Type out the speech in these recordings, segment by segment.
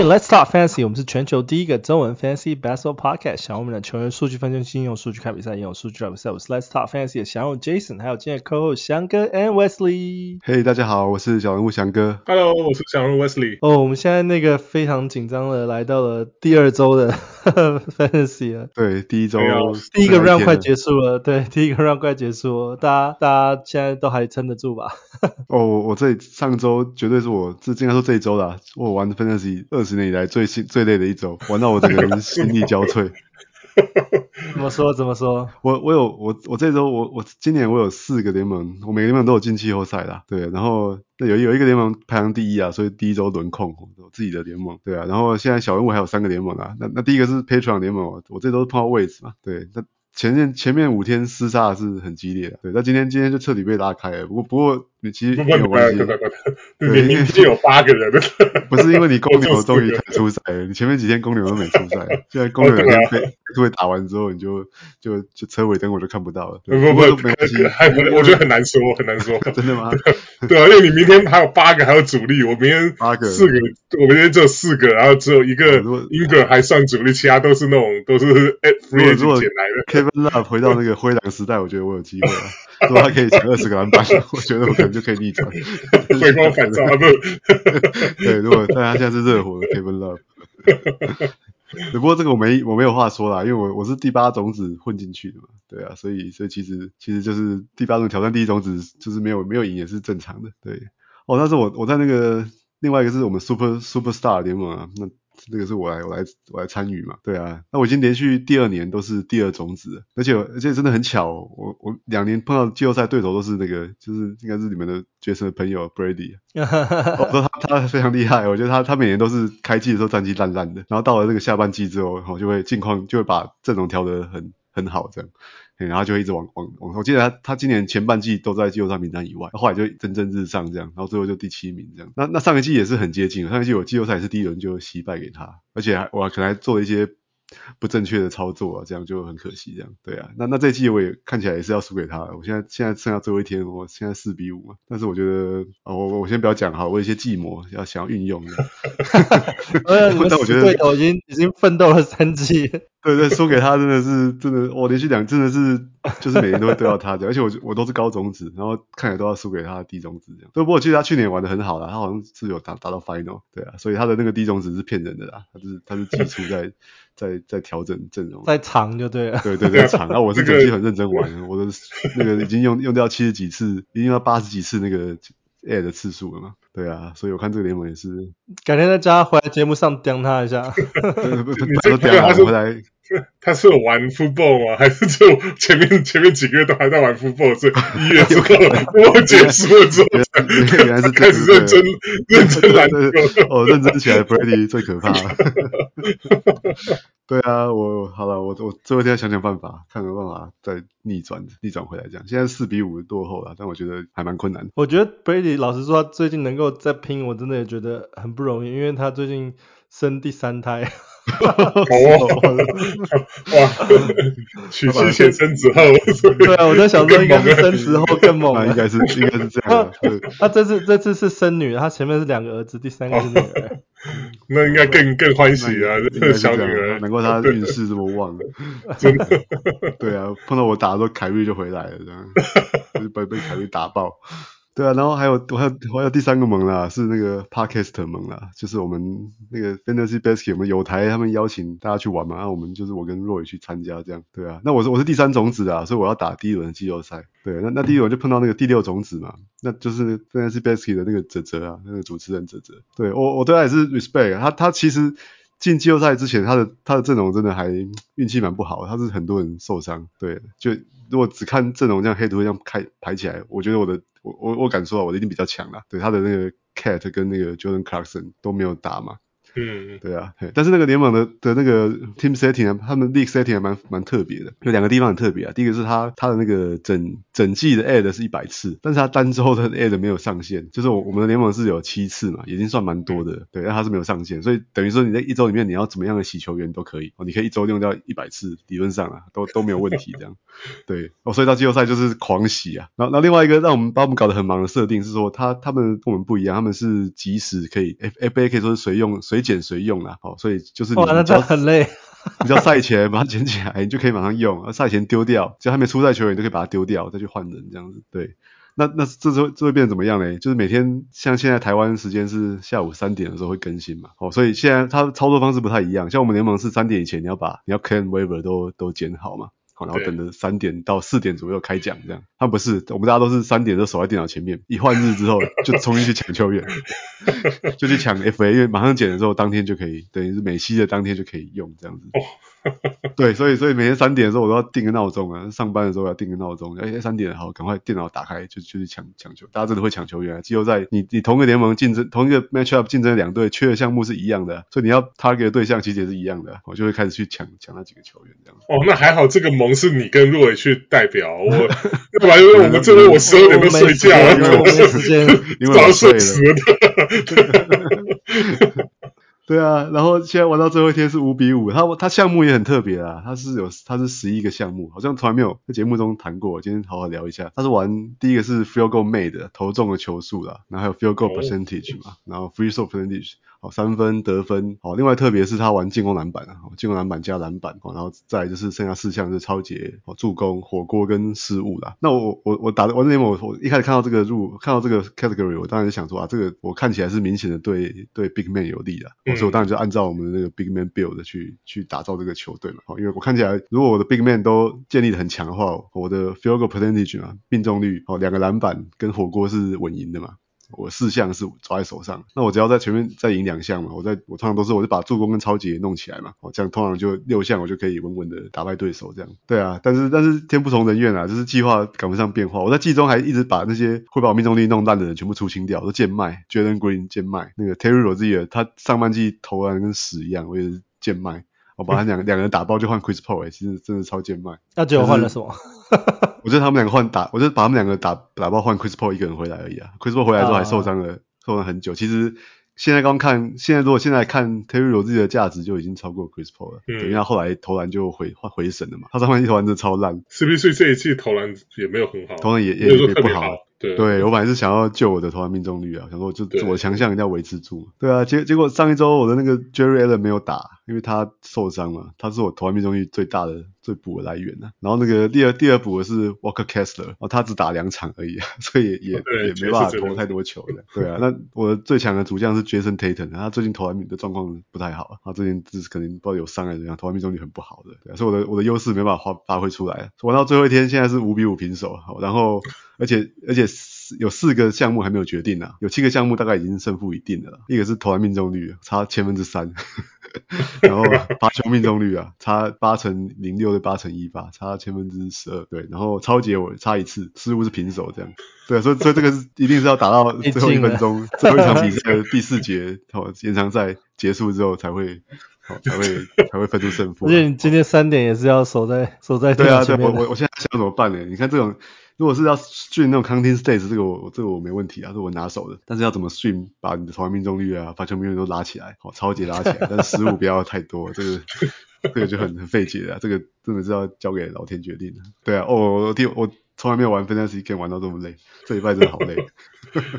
Hey, let's talk fantasy. 我们是全球第一个中文 fantasy basketball podcast。想我们的球员数据分析应，用数据看比赛，也有数据来比赛。我是 Let's talk fantasy 的小人 Jason，还有今天的 co-host 翔哥 and Wesley。Hey，大家好，我是小人物翔哥。Hello，我是小人物 Wesley。哦，oh, 我们现在那个非常紧张的来到了第二周的 fantasy 了。对，第一周，第一个 round 快结束了。对，第一个 round 快结束了，大家大家现在都还撑得住吧？哦，oh, 我这上周绝对是我这应该说这一周的，我玩 fantasy 二十年以来最新。最累的一周，玩到我整个人心力交瘁。怎么说？怎么说？我我有我我这周我我今年我有四个联盟，我每个联盟都有进季后赛啦。对，然后有有一个联盟排行第一啊，所以第一周轮空我自己的联盟。对啊，然后现在小人物还有三个联盟啊。那那第一个是 Patreon 联盟，我这周碰到位置嘛。对，那。前面前面五天厮杀是很激烈的，对，那今天今天就彻底被拉开了。不过不过你其实没有关系，对，明明就有八个人，不是因为你公牛 终于出赛了，你前面几天公牛都没出赛，现在公牛两天被被打完之后，你就就就车尾灯我就看不到了。不不不，没关系，我觉得很难说，很难说。真的吗？对啊，因为你明天还有八个还有主力，我明天八个四个，我明天只有四个，然后只有一个英格还算主力，其他都是那种都是 free agent 捡来的。那回到那个灰狼时代，我觉得我有机会了。如果他可以抢二十个篮板，我觉得我可能就可以逆转。回光返照，对，如果大家现在是热火的 Kevin Love。只不过这个我没我没有话说啦，因为我我是第八种子混进去的嘛。对啊，所以所以其实其实就是第八种挑战第一种子，就是没有没有赢也是正常的。对，哦，但是我我在那个另外一个是我们 Super Superstar 联盟啊，那。这个是我来我来我来参与嘛？对啊，那我已经连续第二年都是第二种子了，而且而且真的很巧，我我两年碰到季后赛对手都是那个，就是应该是你们的角色的朋友 Brady，我说他他非常厉害，我觉得他他每年都是开季的时候战绩烂烂的，然后到了这个下半季之后，然后就会近况就会把阵容调得很很好这样。然后就一直往往往，我记得他他今年前半季都在季后赛名单以外，后来就蒸蒸日上这样，然后最后就第七名这样。那那上一季也是很接近，上一季我季后赛是第一轮就惜败给他，而且还我还可能还做了一些。不正确的操作啊，这样就很可惜，这样对啊。那那这一季我也看起来也是要输给他了。我现在现在剩下最后一天，我现在四比五嘛。但是我觉得，哦，我我先不要讲哈，我有一些计谋要想要运用的。但我觉得对头已经已经奋斗了三季。对对，输给他真的是真的，我连续两真的是就是每年都会对到他这样，而且我我都是高种子，然后看起来都要输给他的低种子这样。不过我记得他去年玩的很好啦，他好像是有达达到 final，对啊，所以他的那个低种子是骗人的啦，他是他是基础在。在在调整阵容，在藏就对了。对对对，藏。然后我是整季很认真玩，我的那个已经用用掉七十几次，已经用到八十几次那个 air 的次数了嘛。对啊，所以我看这个联盟也是。改天再叫他回来节目上刁他一下。你这个回来。他是有玩 football 吗？还是就前面前面几个月都还在玩 football？所以一月之后我结束了之后，原来是开始认真认真篮球。哦，认真起来，Brady 最可怕了。对啊，我好了，我我最后一天想想办法，看有办法再逆转逆转回来这样。现在四比五落后了，但我觉得还蛮困难的。我觉得 Brady 老实说，他最近能够再拼，我真的也觉得很不容易，因为他最近生第三胎。哦，哇！娶妻先生子后，对啊，我在想说应该是生子后更猛，应该是应该是这样。他这次这次是生女，他前面是两个儿子，第三个是女儿，那应该更更欢喜啊！这个小女儿，难怪他 运势这么旺，真的。对啊，碰到我打的时候，凯瑞就回来了，这样，被被凯瑞打爆。对啊，然后还有我还有我还有第三个盟啦，是那个 Podcast 盟啦，就是我们那个 Fantasy Basket，我们有台他们邀请大家去玩嘛，然后我们就是我跟若雨去参加这样。对啊，那我是我是第三种子啊，所以我要打第一轮的季后赛。对，那那第一轮就碰到那个第六种子嘛，那就是 Fantasy Basket 的那个泽泽啊，那个主持人泽泽。对我我对他也是 respect，他他其实进季后赛之前，他的他的阵容真的还运气蛮不好，他是很多人受伤。对，就如果只看阵容这样黑图这样开排起来，我觉得我的。我我我敢说啊，我的一定比较强啦。对他的那个 Cat 跟那个 Jordan Clarkson 都没有打嘛。嗯，对啊，但是那个联盟的的那个 team setting 啊，他们 league setting 还蛮蛮特别的，有两个地方很特别啊。第一个是他他的那个整整季的 add 是一百次，但是他单周的 add 没有上限，就是我我们的联盟是有七次嘛，已经算蛮多的，对，但他是没有上限，所以等于说你在一周里面你要怎么样的洗球员都可以哦，你可以一周用掉一百次，理论上啊都都没有问题这样，对，哦，所以到季后赛就是狂洗啊。然后那另外一个让我们把我们搞得很忙的设定是说，他他们跟我们不一样，他们是即使可以 F FA 可以说是随用随。随捡随用啦。哦，所以就是你那这很累。你只要赛前把它捡起来，你就可以马上用；而赛前丢掉，只要还没出赛球员，你就可以把它丢掉，再去换人这样子。对，那那这时候这会变得怎么样呢？就是每天像现在台湾时间是下午三点的时候会更新嘛。哦，所以现在它操作方式不太一样。像我们联盟是三点以前你要把你要 claim waiver 都都捡好嘛。然后等着三点到四点左右开奖，这样。他不是，我们大家都是三点就守在电脑前面，一换日之后 就冲进去抢球员，就去抢 FA，因为马上捡的时候当天就可以，等于是美西的当天就可以用这样子。对，所以所以每天三点的时候我都要定个闹钟啊，上班的时候要定个闹钟，哎，三点好，赶快电脑打开就就去抢抢球，大家真的会抢球员啊。季后赛你你同一个联盟竞争，同一个 match up 竞争两队，缺的项目是一样的，所以你要 target 的对象其实也是一样的，我就会开始去抢抢那几个球员这样。哦，那还好，这个盟是你跟若伟去代表我，要不然我们这边我十二点都睡觉了，没时间，早睡死了。对啊，然后现在玩到最后一天是五比五，他他项目也很特别啊，他是有他是十一个项目，好像从来没有在节目中谈过，今天好好聊一下。他是玩第一个是 field goal made 投中的球数啦，然后还有 field goal percentage 嘛，然后 free throw percentage。好，三分得分，好，另外特别是他玩进攻篮板啊，进攻篮板加篮板，然后再就是剩下四项就是抄截、助攻、火锅跟失误啦。那我我我打的我那天我我一开始看到这个入看到这个 category，我当然就想说啊，这个我看起来是明显的对对 big man 有利的，嗯，所以我当然就按照我们的那个 big man build 去去打造这个球队嘛。好，因为我看起来如果我的 big man 都建立的很强的话，我的 field goal percentage 嘛，命中率哦，两个篮板跟火锅是稳赢的嘛。我四项是抓在手上，那我只要在前面再赢两项嘛，我在我通常都是我就把助攻跟超级弄起来嘛，我这样通常就六项我就可以稳稳的打败对手这样。对啊，但是但是天不从人愿啊，就是计划赶不上变化。我在季中还一直把那些会把我命中率弄烂的人全部出清掉，都贱卖，Jalen Green 贱卖，那个 Terry Rozier 他上半季投篮跟屎一样，我也是贱卖，我把他两两个人打爆就换 Chris Paul，欸，其实真的超贱卖。那最后换了什么？我觉得他们两个换打，我就把他们两个打打包换 Chris Paul 一个人回来而已啊。Chris Paul 回来之后还受伤了，受伤很久。其实现在刚看，现在如果现在看 Terry Rozier 的价值就已经超过 Chris Paul 了。嗯，因为他后来投篮就回回神了嘛。他上半季投篮真的超烂，是不是？这一季投篮也没有很好，投篮也也也不好。对，对，我本来是想要救我的投篮命中率啊，想说就我的强项一定要维持住。对啊，结结果上一周我的那个 Jerry Allen 没有打，因为他受伤了，他是我投篮命中率最大的最补的来源啊。然后那个第二第二补的是 Walker Kessler，哦，他只打两场而已啊，所以也也也没办法投太多球的。对啊，那我的最强的主将是 Jason Tatum，他最近投篮的状况不太好，他最近就是可能不知道有伤还是怎样，投篮命中率很不好的，对啊，所以我的我的优势没办法发发挥出来。玩到最后一天，现在是五比五平手，然后而且而且。有四个项目还没有决定啊，有七个项目大概已经胜负已定了。一个是投篮命中率差千分之三，然后罚球命中率啊差八乘零六对八乘一八，差千分之十二。对，然后抄截我差一次，失误是平手这样。对，所以所以这个是一定是要打到最后一分钟，最后一场比赛的第四节哦，延长赛结束之后才会哦才会才会分出胜负。而且你今天三点也是要守在守在对啊，对我我我现在想怎么办呢？你看这种。如果是要 stream 那种 counting stats，这个我这个我没问题啊，这是我拿手的。但是要怎么 stream，把你的投篮命中率啊、罚球命中率都拉起来，好，超级拉起来，但是失误不要太多，这个这个就很很费解啊，这个真的是要交给老天决定的。对啊，哦，我听我从来没有玩 fantasy game 玩到这么累，这礼拜真的好累。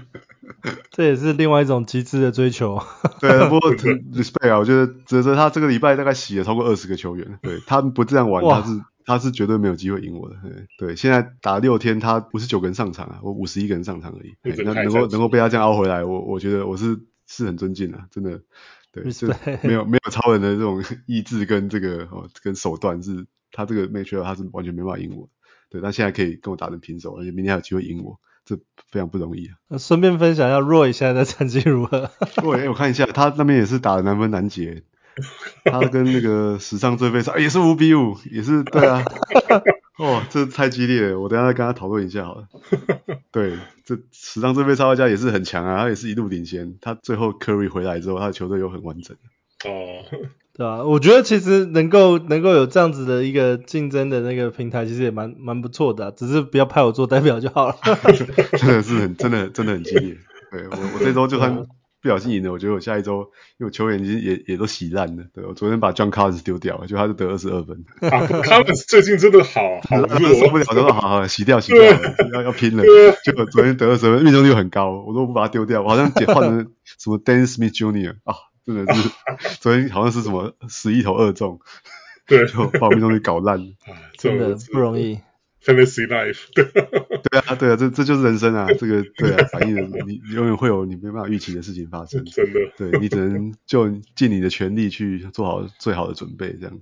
这也是另外一种极致的追求。对啊，不过 respect 啊，我觉得泽泽他这个礼拜大概洗了超过二十个球员，对，他不这样玩，他是。他是绝对没有机会赢我的，对，现在打六天，他不是九个人上场啊，我五十一个人上场而已，那能够能够被他这样熬回来，我我觉得我是是很尊敬的，真的，对，是没有没有超人的这种意志跟这个哦跟手段，是他这个 matchup 他是完全没办法赢我，对，他现在可以跟我打成平手，而且明天还有机会赢我，这非常不容易啊。那顺便分享一下 Roy 现在的战绩如何？Roy，我看一下，他那边也是打的难分难解。他跟那个史上最废也是五比五，也是对啊，哦，这太激烈了，我等下再跟他讨论一下好了。对，这史上最废超家也是很强啊，他也是一路领先，他最后 Curry 回来之后，他的球队又很完整。哦，对啊，我觉得其实能够能够有这样子的一个竞争的那个平台，其实也蛮蛮不错的，只是不要派我做代表就好了。真的是很真的真的很激烈，对我我这周就算。不小心赢了，我觉得我下一周因为我球员其实也也都洗烂了。对，我昨天把 John Collins 丢掉了，就他就得二十二分。啊，Collins 最近真的好，好 受不了，我说好好洗掉洗掉，要要拼了。结果昨天得二十分，命中率很高，我都不把他丢掉，我好像换成什么 Dennis Smith Jr. 啊，真的是昨天好像是什么十一投二中，对，就把我们东西搞烂，真的不容易。Fantasy life，对，对啊，对啊，这这就是人生啊，这个对啊，反映了你永远会有你没办法预期的事情发生，真的，对你只能就尽你的全力去做好最好的准备，这样，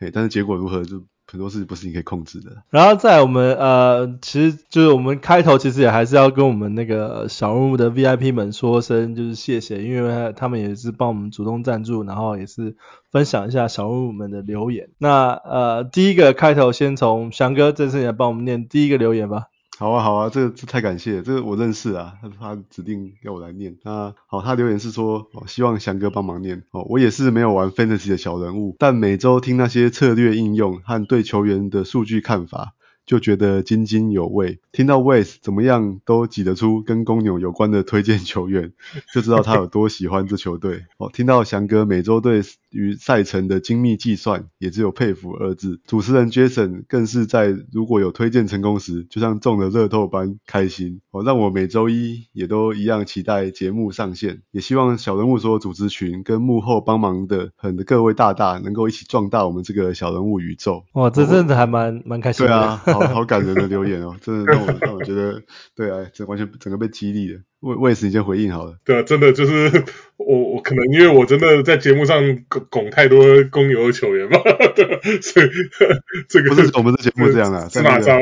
哎，但是结果如何就。很多事情不是你可以控制的。然后在我们呃，其实就是我们开头其实也还是要跟我们那个小人物的 VIP 们说声就是谢谢，因为他们也是帮我们主动赞助，然后也是分享一下小人物们的留言。那呃，第一个开头先从翔哥这次也帮我们念第一个留言吧。好啊，好啊，这个这太感谢了，这个我认识啊，他他指定要我来念。那好，他留言是说，哦，希望翔哥帮忙念。哦，我也是没有玩 Fantasy 的小人物，但每周听那些策略应用和对球员的数据看法。就觉得津津有味，听到 Wes 怎么样都挤得出跟公牛有关的推荐球员，就知道他有多喜欢这球队。哦，听到翔哥每周对于赛程的精密计算，也只有佩服二字。主持人 Jason 更是在如果有推荐成功时，就像中了乐透般开心。哦，让我每周一也都一样期待节目上线。也希望小人物所有组织群跟幕后帮忙的很的各位大大，能够一起壮大我们这个小人物宇宙。哇，这阵子还蛮蛮开心的。对啊。好好感人的留言哦，真的让我让我觉得，对啊，这完全整个被激励了。我我也是已经回应好了。对啊，真的就是我我可能因为我真的在节目上拱拱太多公牛的球员嘛，对，所以 这个不是我们的节目这样啊，是哪招？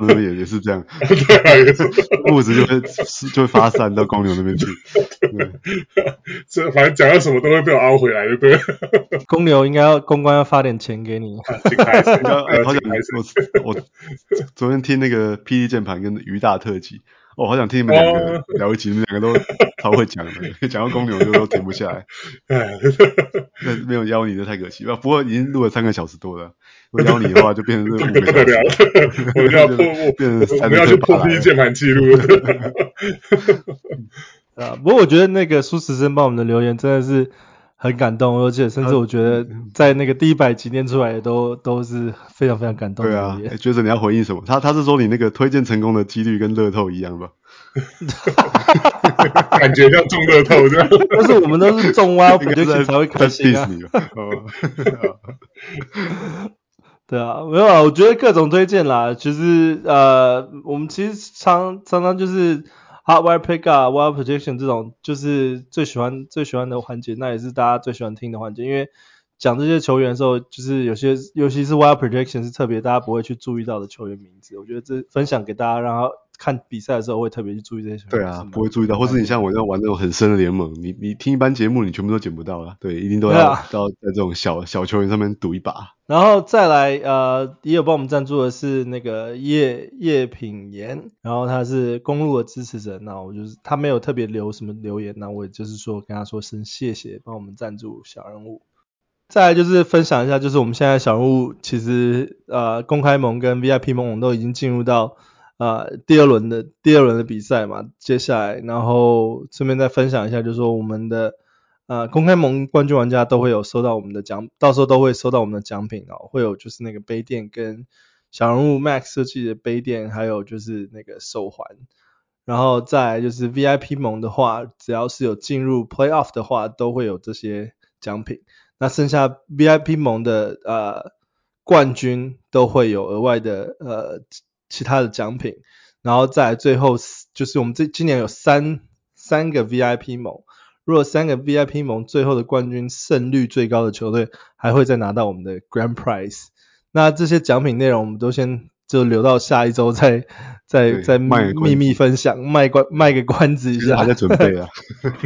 我们也也是这样，对，物质就会就会发散到公牛那边去。这反正讲到什么都会被我凹回来，对不对？公牛应该要公关要发点钱给你。好想我我昨天听那个 PD 键盘跟于大特辑。我、哦、好想听你们两个 聊一集，你们两个都 超会讲的，讲到公牛就都停不下来。那没有邀你的太可惜了，不过已经录了三个小时多了。如果邀你的话，就变成是五个小时。我们要破，变成我们要去破第一键盘记录。啊，不过我觉得那个苏时珍帮我们的留言真的是。很感动，而且甚至我觉得在那个第一百集念出来也都都是非常非常感动的。对啊，觉得你要回应什么？他他是说你那个推荐成功的几率跟乐透一样吧？感觉像中乐透这样。但是我们都是中啊，我觉得才会开心啊。对啊，没有啊，我觉得各种推荐啦，其实呃，我们其实常常常就是。Hardwire Pickup、Wire Projection 这种就是最喜欢最喜欢的环节，那也是大家最喜欢听的环节。因为讲这些球员的时候，就是有些尤其是 Wire Projection 是特别大家不会去注意到的球员名字。我觉得这分享给大家，让他看比赛的时候会特别去注意这些球员。对啊，不会注意到，或是你像我这样玩那种很深的联盟，你你听一般节目，你全部都捡不到了。对，一定都要到在这种小小球员上面赌一把。然后再来，呃，也有帮我们赞助的是那个叶叶品言，然后他是公路的支持者，那我就是他没有特别留什么留言，那我也就是说跟他说声谢谢，帮我们赞助小人物。再来就是分享一下，就是我们现在小人物其实呃公开盟跟 VIP 盟都已经进入到呃第二轮的第二轮的比赛嘛，接下来然后顺便再分享一下，就是说我们的。呃，公开盟冠军玩家都会有收到我们的奖，到时候都会收到我们的奖品哦，会有就是那个杯垫跟小人物 Max 设计的杯垫，还有就是那个手环，然后再就是 VIP 盟的话，只要是有进入 Playoff 的话，都会有这些奖品。那剩下 VIP 盟的呃冠军都会有额外的呃其他的奖品，然后再最后就是我们这今年有三三个 VIP 盟。如果三个 VIP 盟最后的冠军胜率最高的球队，还会再拿到我们的 Grand Prize。那这些奖品内容，我们都先就留到下一周再再再秘密分享，卖关卖个关子一下。还在准备啊，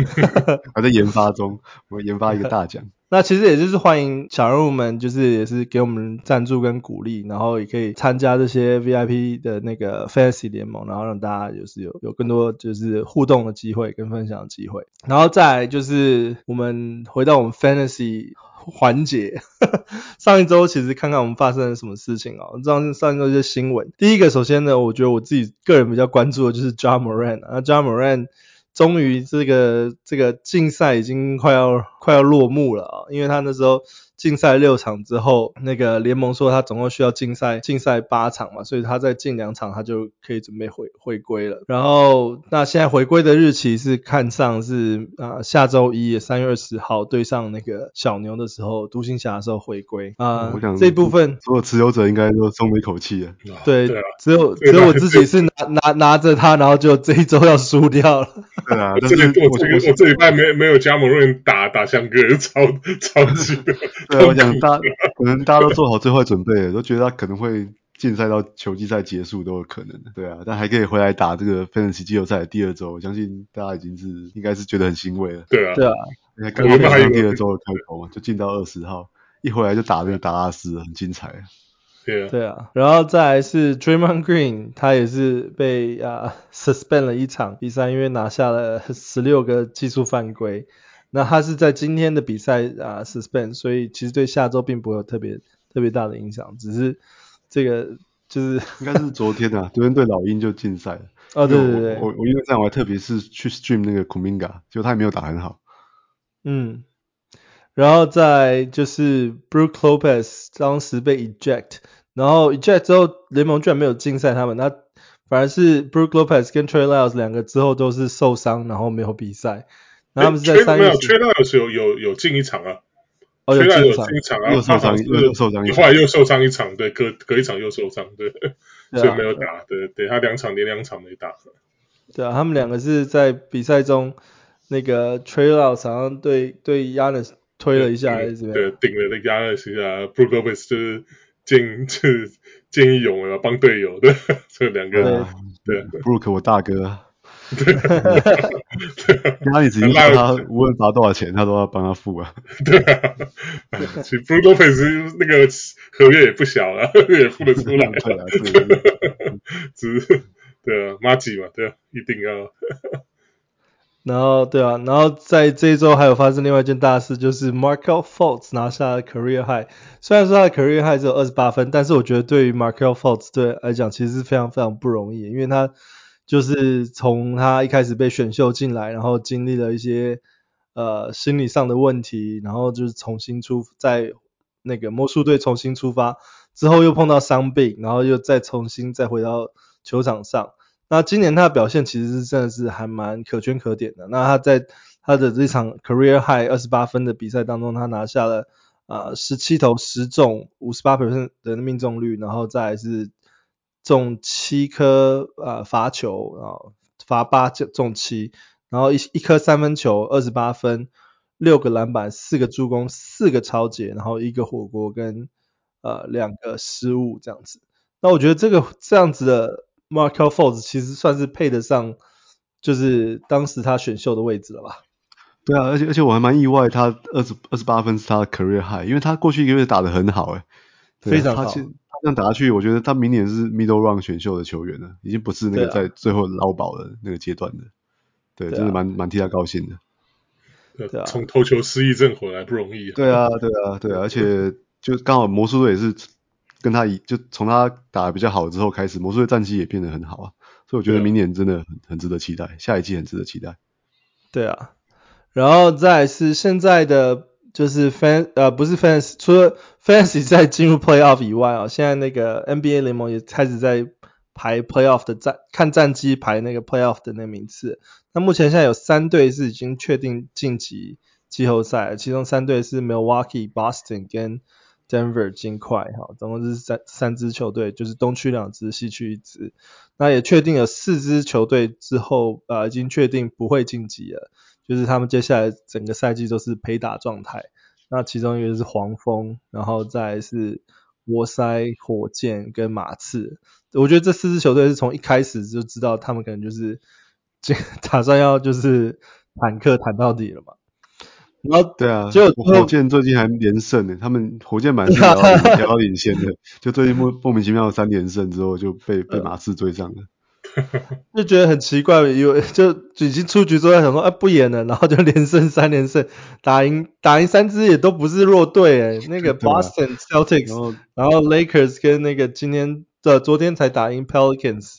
还在研发中，我们研发一个大奖。那其实也就是欢迎小人物们，就是也是给我们赞助跟鼓励，然后也可以参加这些 VIP 的那个 Fantasy 联盟，然后让大家就是有有更多就是互动的机会跟分享的机会。然后再来就是我们回到我们 Fantasy 环节，上一周其实看看我们发生了什么事情哦，上上一周一些新闻。第一个首先呢，我觉得我自己个人比较关注的就是 Ja Morant 啊，Ja Morant。终于，这个这个竞赛已经快要快要落幕了啊！因为他那时候禁赛六场之后，那个联盟说他总共需要禁赛禁赛八场嘛，所以他在禁两场他就可以准备回回归了。然后那现在回归的日期是看上是啊、呃、下周一三月二十号对上那个小牛的时候，独行侠的时候回归啊。呃、我想这部分所有持有者应该都松了一口气了。对，对啊、只有只有我自己是拿拿拿着他，然后就这一周要输掉了。对啊，这里我这个我这礼拜没没有加盟人打打香哥，超超级的。对，我想大 可能大家都做好最坏准备了，都觉得他可能会禁赛到球季赛结束都有可能的。对啊，但还可以回来打这个 Fantasy 季后赛的第二周，我相信大家已经是应该是觉得很欣慰了。对啊，对啊，刚刚第二周的开头嘛，就进到二十号，一回来就打那个达拉斯，很精彩。对啊，对啊，然后再来是 Draymond Green，他也是被啊、uh, suspend 了一场比赛，因为拿下了十六个技术犯规。那他是在今天的比赛啊、uh, suspend，所以其实对下周并不会有特别特别大的影响，只是这个就是应该是昨天啊，昨天对老鹰就禁赛了。哦，对对对，我我因为这样，我还特别是去 stream 那个 Kuminga，就他也没有打很好。嗯。然后在就是 Brook Lopez 当时被 eject，然后 eject 之后联盟居然没有禁赛他们，那反而是 Brook Lopez 跟 Trey Lyles 两个之后都是受伤，然后没有比赛。然后他们是在三月。没有 Trey Lyles 有有有进一场啊。哦，有进一场。又受伤，又受伤。后来又受伤一场，对，隔隔一场又受伤，对，所以没有打，对对，他两场连两场没打。对啊，他们两个是在比赛中，那个 Lyles 好像对对 Giannis 推了一下还是怎么样？对，顶了那压了一下，Brook Lopez 就是见就是见义勇为嘛，帮队友的这 两个，对，Brook 我大哥，对，他一直说他无论罚多少钱，他都要帮他付啊。对啊，其实 Brook Lopez 那个合约也不小了，也付得出来。对啊，只是对啊，麻吉嘛，对啊，一定要。然后对啊，然后在这一周还有发生另外一件大事，就是 Markelle Fultz 拿下了 Career High。虽然说他的 Career High 只有二十八分，但是我觉得对于 Markelle Fultz 对来讲其实是非常非常不容易，因为他就是从他一开始被选秀进来，然后经历了一些呃心理上的问题，然后就是重新出在那个魔术队重新出发之后又碰到伤病，然后又再重新再回到球场上。那今年他的表现其实是真的是还蛮可圈可点的。那他在他的这场 career high 二十八分的比赛当中，他拿下了啊十七投十中五十八%的命中率，然后再是中七颗呃罚球啊罚八中七，然后一一颗三分球二十八分，六个篮板四个助攻四个抄截，然后一个火锅跟呃两个失误这样子。那我觉得这个这样子的。Markelle Fultz 其实算是配得上，就是当时他选秀的位置了吧？对啊，而且而且我还蛮意外，他二十二十八分是他的 career high，因为他过去一个月打得很好诶、欸，非常好。他这样打下去，我觉得他明年是 middle round 选秀的球员了，已经不是那个在最后捞宝的那个阶段的。对，啊、真的蛮蛮替他高兴的。对啊，从投球失忆症回来不容易。对啊，对啊，对啊，而且就刚好魔术队也是。跟他一就从他打得比较好之后开始，魔术队战绩也变得很好啊，所以我觉得明年真的很很值得期待，下一季很值得期待。对啊，然后再是现在的就是 fan 呃不是 fans，除了 fans 在进入 playoff 以外啊，现在那个 NBA 联盟也开始在排 playoff 的战看战绩排那个 playoff 的那名次。那目前现在有三队是已经确定晋级季后赛，其中三队是 Milwaukee、Boston 跟 Denver 金块哈，总共是三三支球队，就是东区两支，西区一支。那也确定了四支球队之后，呃，已经确定不会晋级了，就是他们接下来整个赛季都是陪打状态。那其中一个是黄蜂，然后再是活塞、火箭跟马刺。我觉得这四支球队是从一开始就知道他们可能就是 打算要就是坦克坦到底了嘛。然后对啊，就火箭最近还连胜呢，他们火箭蛮是遥遥领先的，就最近莫莫名其妙的三连胜之后就被被马刺追上了，就觉得很奇怪，以为 就已经出局之后想说啊不演了，然后就连胜三连胜，打赢打赢三支也都不是弱队哎，那个 Boston Celtics，然后然后 Lakers 跟那个今天的昨天才打赢 Pelicans，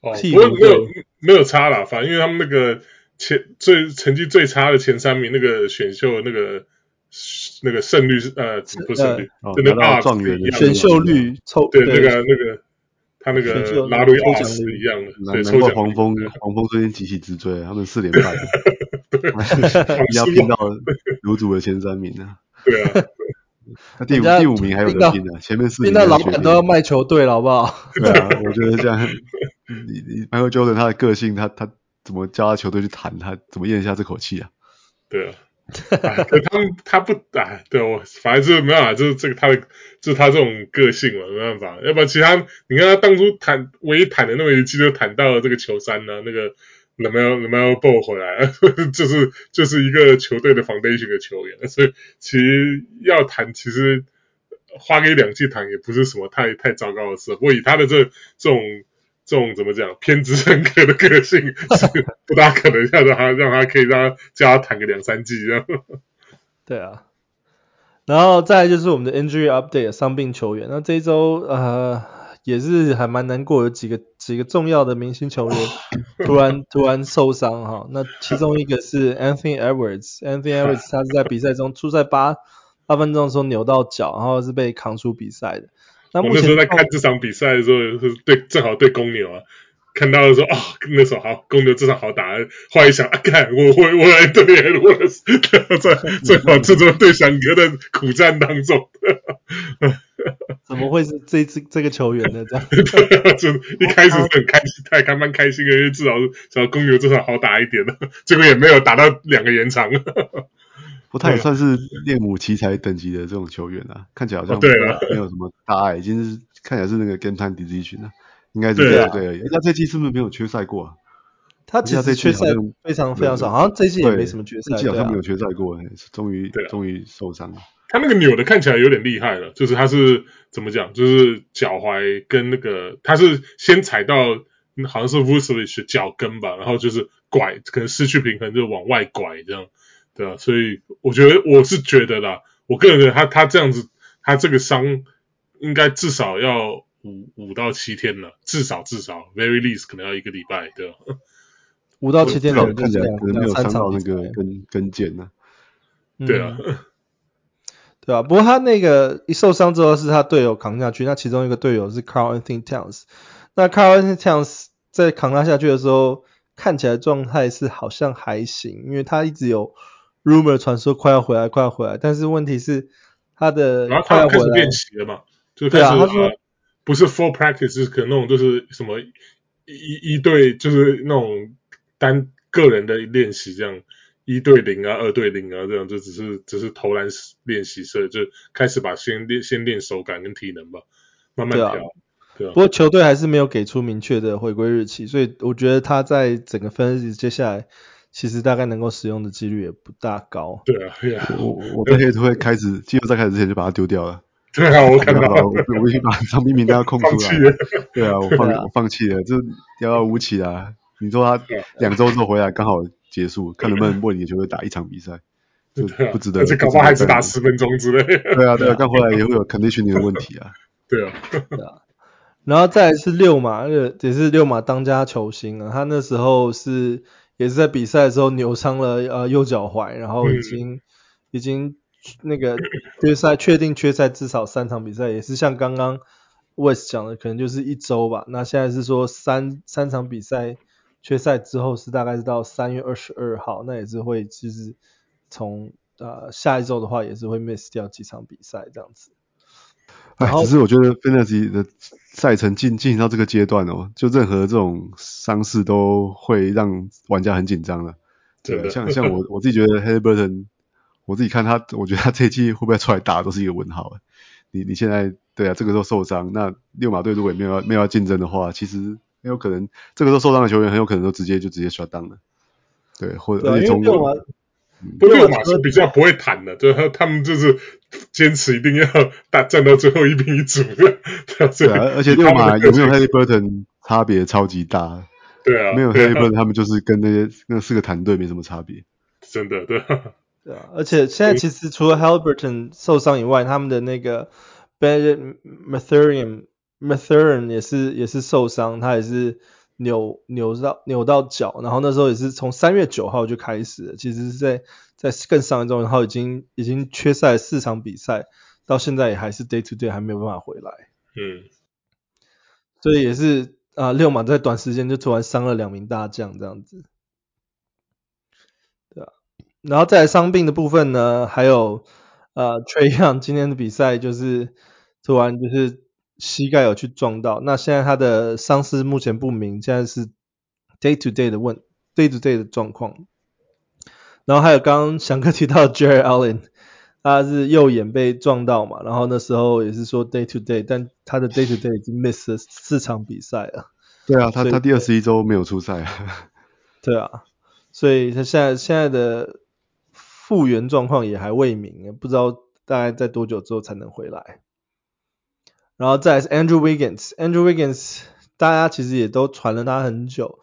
哦，不过没有没有差啦，反正因为他们那个。前最成绩最差的前三名，那个选秀那个那个胜率是呃不是胜率，呃、那个状元选秀率抽对那个那个他那个拉瑞奥斯一样的，对抽奖黄蜂黄蜂最近急起直追，他们四连败，要拼到卢组的前三名啊，对啊。那第五第五名还有得拼呢，前面四名拼到老板都要卖球队了，好不好？对啊，我觉得这样，你你 Michael Jordan 他的个性，他他怎么叫他球队去谈，他怎么咽下这口气啊？对啊，啊他们他不啊，对我反正就是没办法，就是这个他的就是他这种个性嘛，没办法。要不然其他你看他当初谈唯一谈的那么一季，就谈到了这个球三呢、啊，那个。LaMelo LaMelo Ball 回来，就是就是一个球队的 foundation 的球员，所以其实要谈，其实花个一两季谈也不是什么太太糟糕的事。不过以他的这这种这种怎么讲偏执深刻的个性，是不大可能要让他让他可以让他叫他谈个两三季这样。对啊，然后再来就是我们的 injury update 伤病球员，那这一周呃。也是还蛮难过，有几个几个重要的明星球员 突然突然受伤哈。那其中一个是 Anthony Edwards，Anthony Edwards 他是在比赛中出赛八八分钟的时候扭到脚，然后是被扛出比赛的。那我那时候在看这场比赛的时候，是对正好对公牛啊。看到的时候啊，那时候好，公牛这场好打。后来一想啊，看我我我来对我在 正好这种对翔哥的苦战当中，怎么会是这次这个球员呢？这样，就一开始是很开心，他还蛮开心的，因为至少至少公牛这场好打一点的，结果也没有打到两个延长。不，他也算是练武奇才等级的这种球员啊，看起来好像没有什么大碍，已经是看起来是那个 game time decision 了。应该是对啊，对。那这季是不是没有缺赛过啊？他其实缺赛非常非常少，好像这季也没什么缺赛。这季好像没有缺赛过，终于终于受伤了。他那个扭的看起来有点厉害了，就是他是怎么讲？就是脚踝跟那个他是先踩到好像是 Vucevic 脚跟吧，然后就是拐，可能失去平衡就往外拐这样，对啊。所以我觉得我是觉得啦，我个人觉得他他这样子，他这个伤应该至少要。五五到七天了，至少至少，very least 可能要一个礼拜，对吧？五到七天的看起来可能没有伤到那个跟跟腱呢。对啊，对啊。不过他那个一受伤之后是他队友扛下去，那其中一个队友是 Carl Anthony Towns。那 Carl Anthony Towns 在扛他下去的时候，看起来状态是好像还行，因为他一直有 rumor 传说快要回来，快要回来。但是问题是他的然后他要开始练习了嘛？就开始、啊、他说。不是 full practice，是可能那种就是什么一一对，就是那种单个人的练习这样，一对零啊，二对零啊，这样就只是只是投篮练习，所以就开始把先练先练手感跟体能吧，慢慢调。对啊，对啊。不过球队还是没有给出明确的回归日期，所以我觉得他在整个分析接下来，其实大概能够使用的几率也不大高。对啊，对啊。我我这些都会开始季后赛开始之前就把它丢掉了。对啊，我看到了，我我已经把伤病名单空出来了。对啊，我放我放弃了，就遥遥无期啊。你说他两周之后回来刚好结束，看能不能为你球队打一场比赛，就不值得。而且搞不好还只打十分钟之类。对啊，对啊，刚回来也会有 conditioning 的问题啊。对啊，对啊。然后再来是六马，也是六马当家球星啊。他那时候是也是在比赛的时候扭伤了呃右脚踝，然后已经已经。那个缺赛确定缺赛至少三场比赛，也是像刚刚 West 讲的，可能就是一周吧。那现在是说三三场比赛缺赛之后是大概是到三月二十二号，那也是会其实从呃下一周的话也是会 miss 掉几场比赛这样子。哎，只是我觉得 Fantasy 的赛程进进行到这个阶段哦，就任何这种伤势都会让玩家很紧张的。对，像像我 我自己觉得 Haliburton 我自己看他，我觉得他这一季会不会出来打都是一个问号。你你现在对啊，这个时候受伤，那六马队如果也没有要没有要竞争的话，其实很有可能这个时候受伤的球员很有可能都直接就直接 shut down 了。对，或者而且从溜马，溜马是比较不会谈的，就是他们就是坚持一定要打战到最后一兵一卒。对啊，而且六马有没有 Haliburton 差别超级大。对啊，没有 Haliburton 他们就是跟那些那四个团队没什么差别。真的，对。对啊，而且现在其实除了 Haliburton 受伤以外，他们的那个 Ben Mathurin Mathurin 也是也是受伤，他也是扭扭到扭到脚，然后那时候也是从三月九号就开始了，其实是在在更上一周，然后已经已经缺赛四场比赛，到现在也还是 day to day 还没有办法回来。嗯，所以也是啊，六马在短时间就突然伤了两名大将这样子。对啊，然后再来伤病的部分呢，还有呃 Trey Young 今天的比赛就是突然就是膝盖有去撞到，那现在他的伤势目前不明，现在是 day to day 的问 day to day 的状况。然后还有刚刚翔哥提到的 Jarrett Allen，他是右眼被撞到嘛，然后那时候也是说 day to day，但他的 day to day 已经 miss 了四场比赛了。对啊，他他第二十一周没有出赛啊。对啊，所以他现在现在的复原状况也还未明，不知道大概在多久之后才能回来。然后再是 Andrew Wiggins，Andrew Wiggins 大家其实也都传了他很久。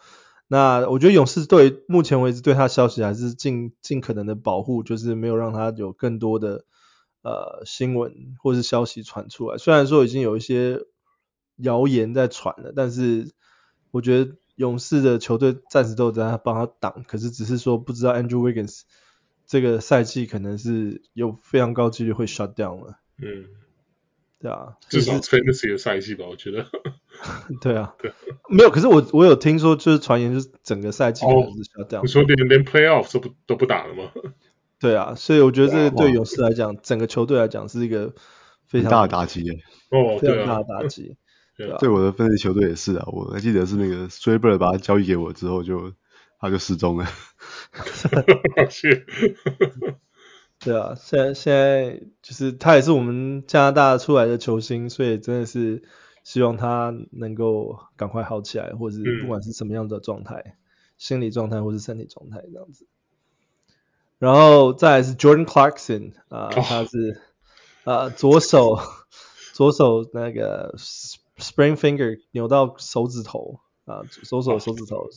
那我觉得勇士队目前为止对他消息还是尽尽可能的保护，就是没有让他有更多的呃新闻或是消息传出来。虽然说已经有一些谣言在传了，但是我觉得勇士的球队暂时都在帮他挡。可是只是说不知道 Andrew Wiggins 这个赛季可能是有非常高几率会 shut down 了。嗯，对啊，至少 Fantasy 的赛季吧，我觉得。对啊，对，没有。可是我我有听说，就是传言，就是整个赛季可能是需要这样。你说连连 Playoff 都不都不打了吗？对啊，所以我觉得这个对勇士来讲，整个球队来讲是一个非常大的打击耶。哦，非常大的打击。对啊，对我的分析球队也是啊。我还记得是那个 Stray 把他交易给我之后就，就他就失踪了。对啊，现在现在就是他也是我们加拿大出来的球星，所以真的是。希望他能够赶快好起来，或者是不管是什么样的状态，嗯、心理状态或是身体状态这样子。然后再来是 Jordan Clarkson 啊、呃，他是啊、哦呃、左手左手那个 sprain finger 扭到手指头啊、呃，左手手指头，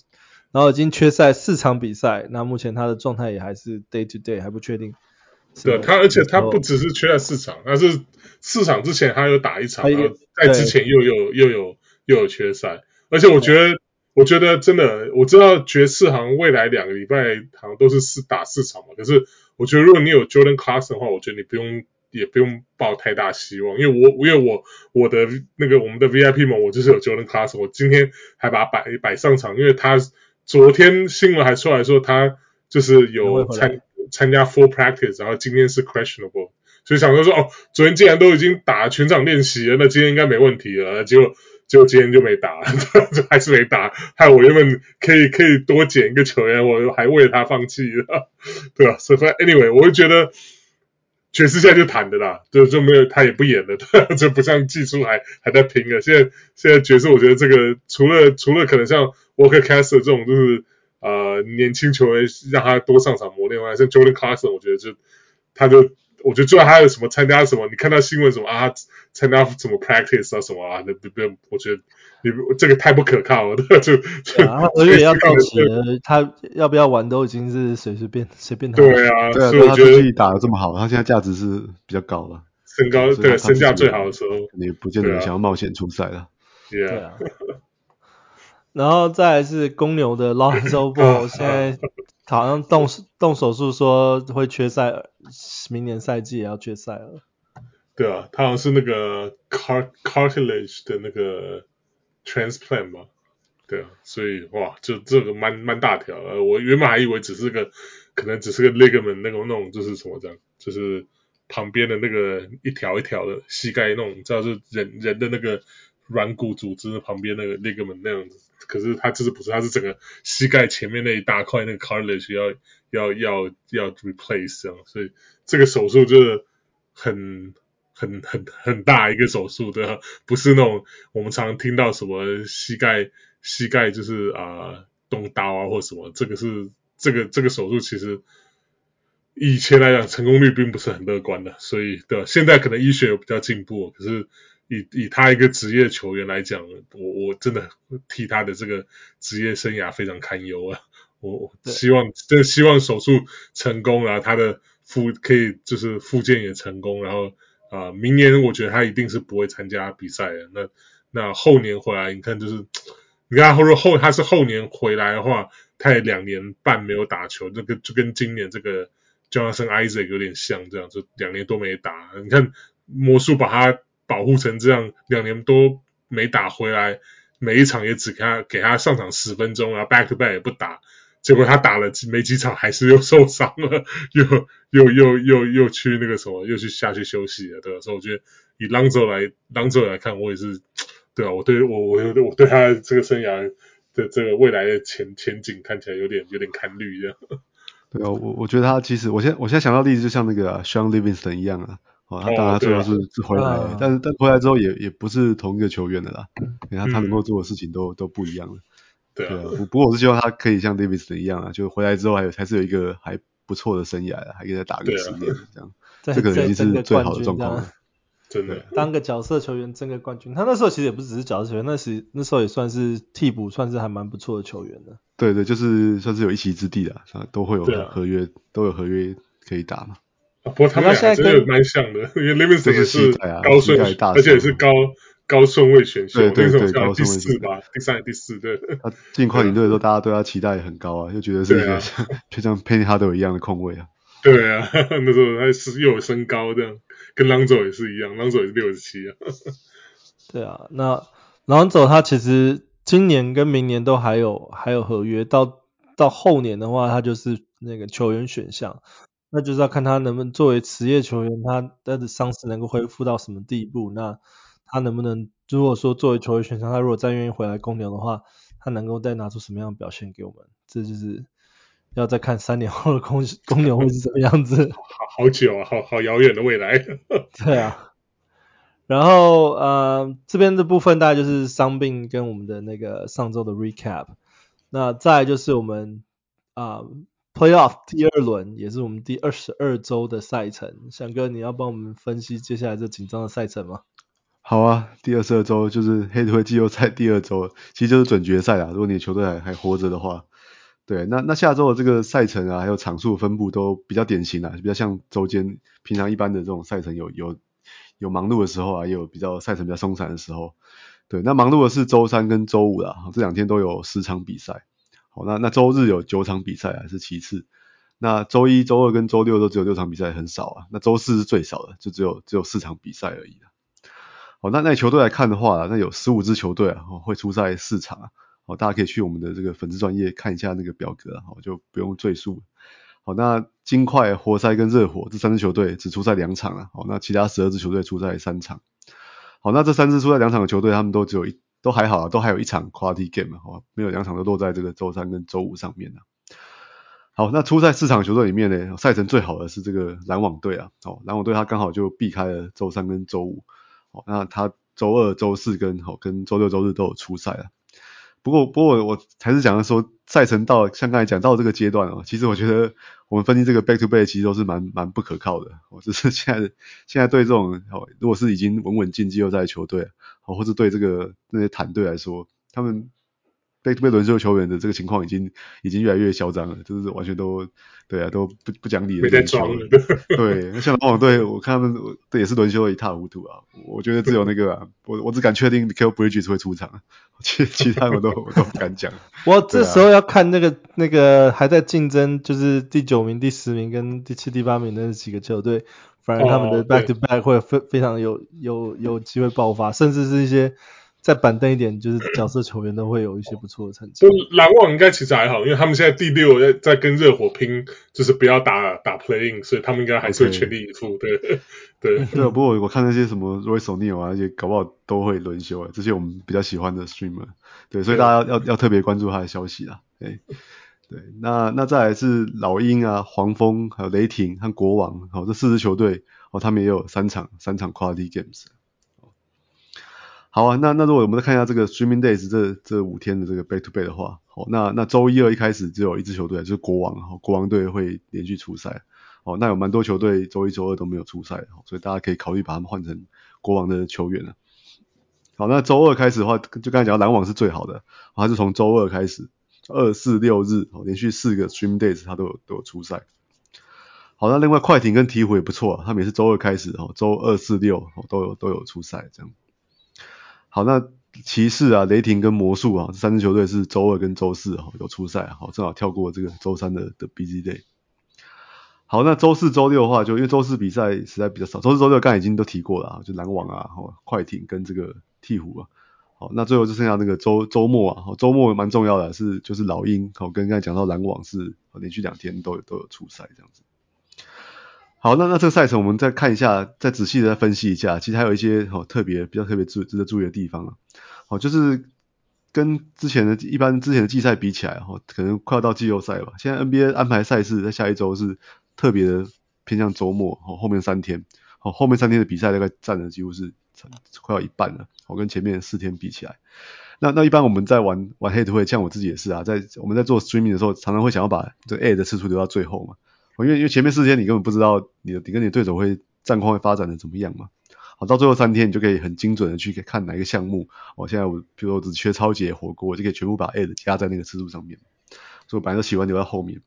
然后已经缺赛四场比赛，那目前他的状态也还是 day to day 还不确定。对他，而且他不只是缺赛四场，他是四场之前他有打一场，然后在之前又有又有又有缺赛，而且我觉得我觉得真的，我知道爵士好像未来两个礼拜好像都是四打四场嘛，可是我觉得如果你有 Jordan Clarkson 的话，我觉得你不用也不用抱太大希望，因为我因为我我的那个我们的 VIP 嘛，我就是有 Jordan Clarkson，我今天还把他摆摆上场，因为他昨天新闻还出来说他就是有参。参加 full practice，然后今天是 questionable，所以想说说哦，昨天既然都已经打全场练习了，那今天应该没问题了。结果结果今天就没打，就还是没打，害我原本可以可以多捡一个球员，我还为了他放弃了，对吧？所以 anyway，我就觉得爵士现在就谈的啦，就就没有他也不演了，就不像技术还还在拼了。现在现在爵士，我觉得这个除了除了可能像 Walker Kessler 这种就是。呃，年轻球员让他多上场磨练，完像 Jordan Clarkson，我觉得就他就，我觉得就算他有什么参加什么，你看到新闻什么啊，参加什么 practice 啊什么啊，那不不，我觉得你这个太不可靠了，就就而且要到期了，他要不要玩都已经是随随便随便他。对啊，对啊，所以我觉得他自己打得这么好，他现在价值是比较高了，身高对身价最好的时候，你不见得想要冒险出赛了。对啊。然后再来是公牛的 Lonzo Ball，现在好像动动手术说会缺赛，明年赛季也要缺赛了。对啊，他好像是那个 cart cartilage 的那个 transplant 吧。对啊，所以哇，就这个蛮蛮大条的。我原本还以为只是个，可能只是个 ligament 那种那种就是什么这样，就是旁边的那个一条一条的膝盖那种，知道是人人的那个软骨组织旁边那个 ligament 那样子。可是他就是不是？他是整个膝盖前面那一大块那个 cartilage 要要要要 replace 这样，所以这个手术就是很很很很大一个手术，对吧？不是那种我们常常听到什么膝盖膝盖就是啊、动刀啊或什么，这个是这个这个手术其实以前来讲成功率并不是很乐观的，所以对？现在可能医学有比较进步，可是。以以他一个职业球员来讲，我我真的替他的这个职业生涯非常堪忧啊！我希望真的希望手术成功然后，他的复可以就是复健也成功，然后啊、呃，明年我觉得他一定是不会参加比赛的。那那后年回来，你看就是你看或者后他是后年回来的话，他也两年半没有打球，那个就跟今年这个 Jonathan Isaac 有点像这样，就两年都没打。你看魔术把他保护成这样，两年多没打回来，每一场也只给他给他上场十分钟，然后 back to back 也不打。结果他打了几没几场，还是又受伤了，又又又又又去那个什么，又去下去休息了，对吧？所以我觉得以 Lonzo 来 Lonzo 来看，我也是，对啊，我对我我我对他这个生涯的这个未来的前前景看起来有点有点看绿这样。对啊，我我觉得他其实我现在我现在想到的例子就像那个、Shaun Livingston 一样啊，哦，他当然最后是、哦、是回来，啊、但是但回来之后也也不是同一个球员的啦，你看他能够做的事情都、嗯、都不一样了。对啊，不不过我是希望他可以像 Davis 一样啊，就回来之后还有还是有一个还不错的生涯，还可以再打个十年这样，这个已经是最好的状况了。真的，当个角色球员争个冠军，他那时候其实也不只是角色球员，那时那时候也算是替补，算是还蛮不错的球员的。对对，就是算是有一席之地的，都会有合约，都有合约可以打嘛。不过他们俩真的蛮像的，因为 Livingston 也是高顺，而且也是高。高顺位选秀，对对对，高顺位第四吧，第三、第四，对。他进快艇队的时候，大家对他期待也很高啊，就觉得是一个 像，就像 Penny Hardaway 一样的控卫啊。对啊，那时候他是又有身高这样，跟 Lonzo 也是一样，Lonzo 也是六十七啊。对啊，那 Lonzo 他其实今年跟明年都还有还有合约，到到后年的话，他就是那个球员选项，那就是要看他能不能作为职业球员，他的伤势能够恢复到什么地步，那。他能不能，如果说作为球员选项，他如果再愿意回来公牛的话，他能够再拿出什么样的表现给我们？这就是要再看三年后的公公牛会是什么样子。好好久啊，好好遥远的未来。对啊。然后呃，这边的部分大概就是伤病跟我们的那个上周的 recap。那再来就是我们啊、呃、playoff 第二轮，也是我们第二十二周的赛程。翔哥，你要帮我们分析接下来这紧张的赛程吗？好啊，第二十二周就是黑土季后赛第二周，其实就是准决赛啊。如果你的球队还还活着的话，对，那那下周的这个赛程啊，还有场数分布都比较典型啊，比较像周间平常一般的这种赛程有，有有忙碌的时候啊，也有比较赛程比较松散的时候。对，那忙碌的是周三跟周五啦，这两天都有十场比赛。好，那那周日有九场比赛啊，是其次。那周一周二跟周六都只有六场比赛，很少啊。那周四是最少的，就只有只有四场比赛而已。好，那那球队来看的话，那有十五支球队啊，会出赛四场啊。哦，大家可以去我们的这个粉丝专业看一下那个表格啊，我就不用赘述。好，那金块、活塞跟热火这三支球队只出赛两场啊。好，那其他十二支球队出赛三场。好，那这三支出赛两场的球队，他们都只有一都还好，都还有一场 quality game 啊，没有两场都落在这个周三跟周五上面啊。好，那初赛四场球队里面呢，赛程最好的是这个篮网队啊。哦，篮网队他刚好就避开了周三跟周五。那他周二、周四跟哦跟周六、周日都有初赛啊。不过，不过我还是讲的说，赛程到像刚才讲到这个阶段哦，其实我觉得我们分析这个 back to back 其实都是蛮蛮不可靠的。我只是现在现在对这种哦，如果是已经稳稳进季后赛的球队，哦，或者对这个那些团队来说，他们。被被轮休球员的这个情况已经已经越来越嚣张了，就是完全都对啊，都不不讲理的轮休。对，那像篮网队，我看他们这也是轮休一塌糊涂啊。我觉得只有那个啊，我我只敢确定 Mikal Bridges 会出场，其其他我都我都不敢讲。我这时候要看那个那个还在竞争，就是第九名、第十名跟第七、第八名的那几个球队，反而他们的 back to back 会非非常有有有机会爆发，甚至是一些。再板凳一点，就是角色球员都会有一些不错的成绩。篮网应该其实还好，因为他们现在第六在在跟热火拼，就是不要打打 playing，所以他们应该还是会全力以赴。Okay. 对对对。不过我看那些什么 Royce O'Neale 啊，那些搞不好都会轮休啊，这些我们比较喜欢的 streamer。对，所以大家要要要特别关注他的消息啦。对对，那那再来是老鹰啊、黄蜂、还有雷霆和国王，好，这四支球队哦，他们也有三场三场 quality games。好啊，那那如果我们再看一下这个 Streaming Days 这这五天的这个 Back to Back 的话，好，那那周一、二一开始只有一支球队，就是国王，哈，国王队会连续出赛，哦，那有蛮多球队周一、周二都没有出赛，所以大家可以考虑把他们换成国王的球员了。好，那周二开始的话，就刚才讲篮网是最好的，还是从周二开始，二四六日，哦，连续四个 Streaming Days 他都有都有出赛。好，那另外快艇跟鹈鹕也不错，他们也是周二开始，哦，周二四六都有都有出赛这样。好，那骑士啊、雷霆跟魔术啊，这三支球队是周二跟周四哈有出赛，好，正好跳过这个周三的的 B G day。好，那周四、周六的话，就因为周四比赛实在比较少，周四、周六刚已经都提过了啊，就篮网啊、快艇跟这个鹈鹕啊。好，那最后就剩下那个周周末啊，周末蛮重要的，是就是老鹰，好，跟刚才讲到篮网是连续两天都有都有出赛这样子。好，那那这个赛程我们再看一下，再仔细的分析一下，其实还有一些好特别比较特别值值得注意的地方啊。好，就是。跟之前的一般之前的季赛比起来，哈，可能快要到季后赛吧。现在 NBA 安排赛事在下一周是特别的偏向周末，哈，后面三天，好，后面三天的比赛大概占了几乎是快要一半了，我跟前面四天比起来。那那一般我们在玩玩 head to head，像我自己也是啊，在我们在做 streaming 的时候，常常会想要把这 A 的次数留到最后嘛，因为因为前面四天你根本不知道你的你跟你的对手会战况会发展的怎么样嘛。好，到最后三天，你就可以很精准的去看哪一个项目。我现在我，比如说只缺超级火锅，我就可以全部把 ad 加在那个次数上面。所以我本来都喜欢留在后面。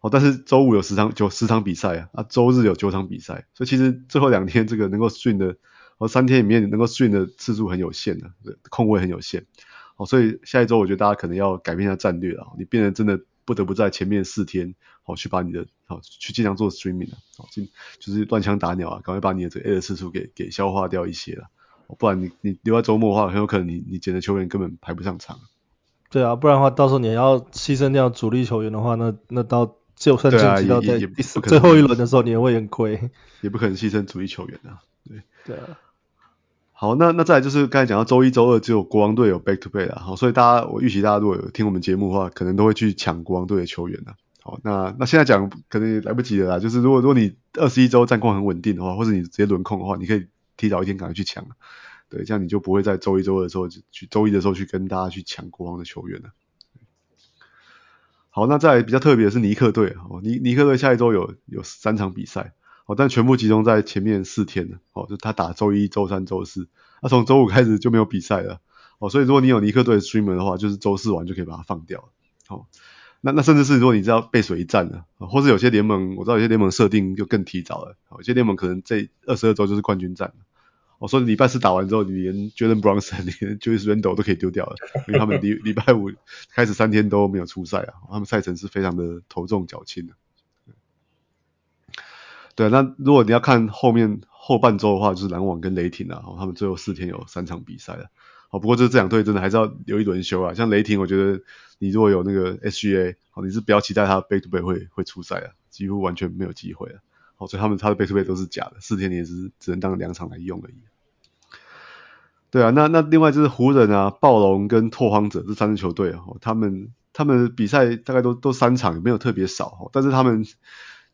哦，但是周五有十场，就十场比赛啊，啊，周日有九场比赛，所以其实最后两天这个能够 stream 的，哦，三天里面能够训练的次数很有限的，对，空位很有限。哦，所以下一周我觉得大家可能要改变一下战略了，你变得真的。不得不在前面四天，好去把你的好去尽量做 streaming 啊，好尽就是乱枪打鸟啊，赶快把你的这个 A 的次数给给消化掉一些了，不然你你留在周末的话，很有可能你你捡的球员根本排不上场。对啊，不然的话，到时候你要牺牲掉主力球员的话，那那到就算晋级到在最后一轮的时候，你也会很亏。也不可能牺牲主力球员啊，对。对啊。好，那那再来就是刚才讲到周一、周二只有国王队有 back to back 啊，好，所以大家我预期大家如果有听我们节目的话，可能都会去抢国王队的球员啊。好，那那现在讲可能也来不及了啦，就是如果如果你二十一周战况很稳定的话，或者你直接轮空的话，你可以提早一天赶快去抢，对，这样你就不会在周一、周二的时候去周一的时候去跟大家去抢国王的球员了。好，那再来比较特别的是尼克队，哦，尼尼克队下一周有有三场比赛。哦，但全部集中在前面四天了。哦，就他打周一、周三、周四，那从周五开始就没有比赛了。哦，所以如果你有尼克队的 streamer 的话，就是周四完就可以把它放掉了。哦，那那甚至是如果你知道背水一战了，或是有些联盟，我知道有些联盟设定就更提早了。哦，有些联盟可能这二十二周就是冠军战了。哦，所以礼拜四打完之后，你连 Jordan Brunson、连 Julius Randle 都可以丢掉了，因为他们礼礼拜五开始三天都没有出赛啊，他们赛程是非常的头重脚轻的。对，那如果你要看后面后半周的话，就是篮网跟雷霆啊，他们最后四天有三场比赛了。好，不过就是这两队真的还是要留一轮休啊。像雷霆，我觉得你如果有那个 SGA，好，你是不要期待他背对背会会出赛啊，几乎完全没有机会了。好，所以他们他的背对背都是假的，四天你也是只能当两场来用而已。对啊，那那另外就是湖人啊、暴龙跟拓荒者这三支球队啊，他们他们比赛大概都都三场，也没有特别少，但是他们。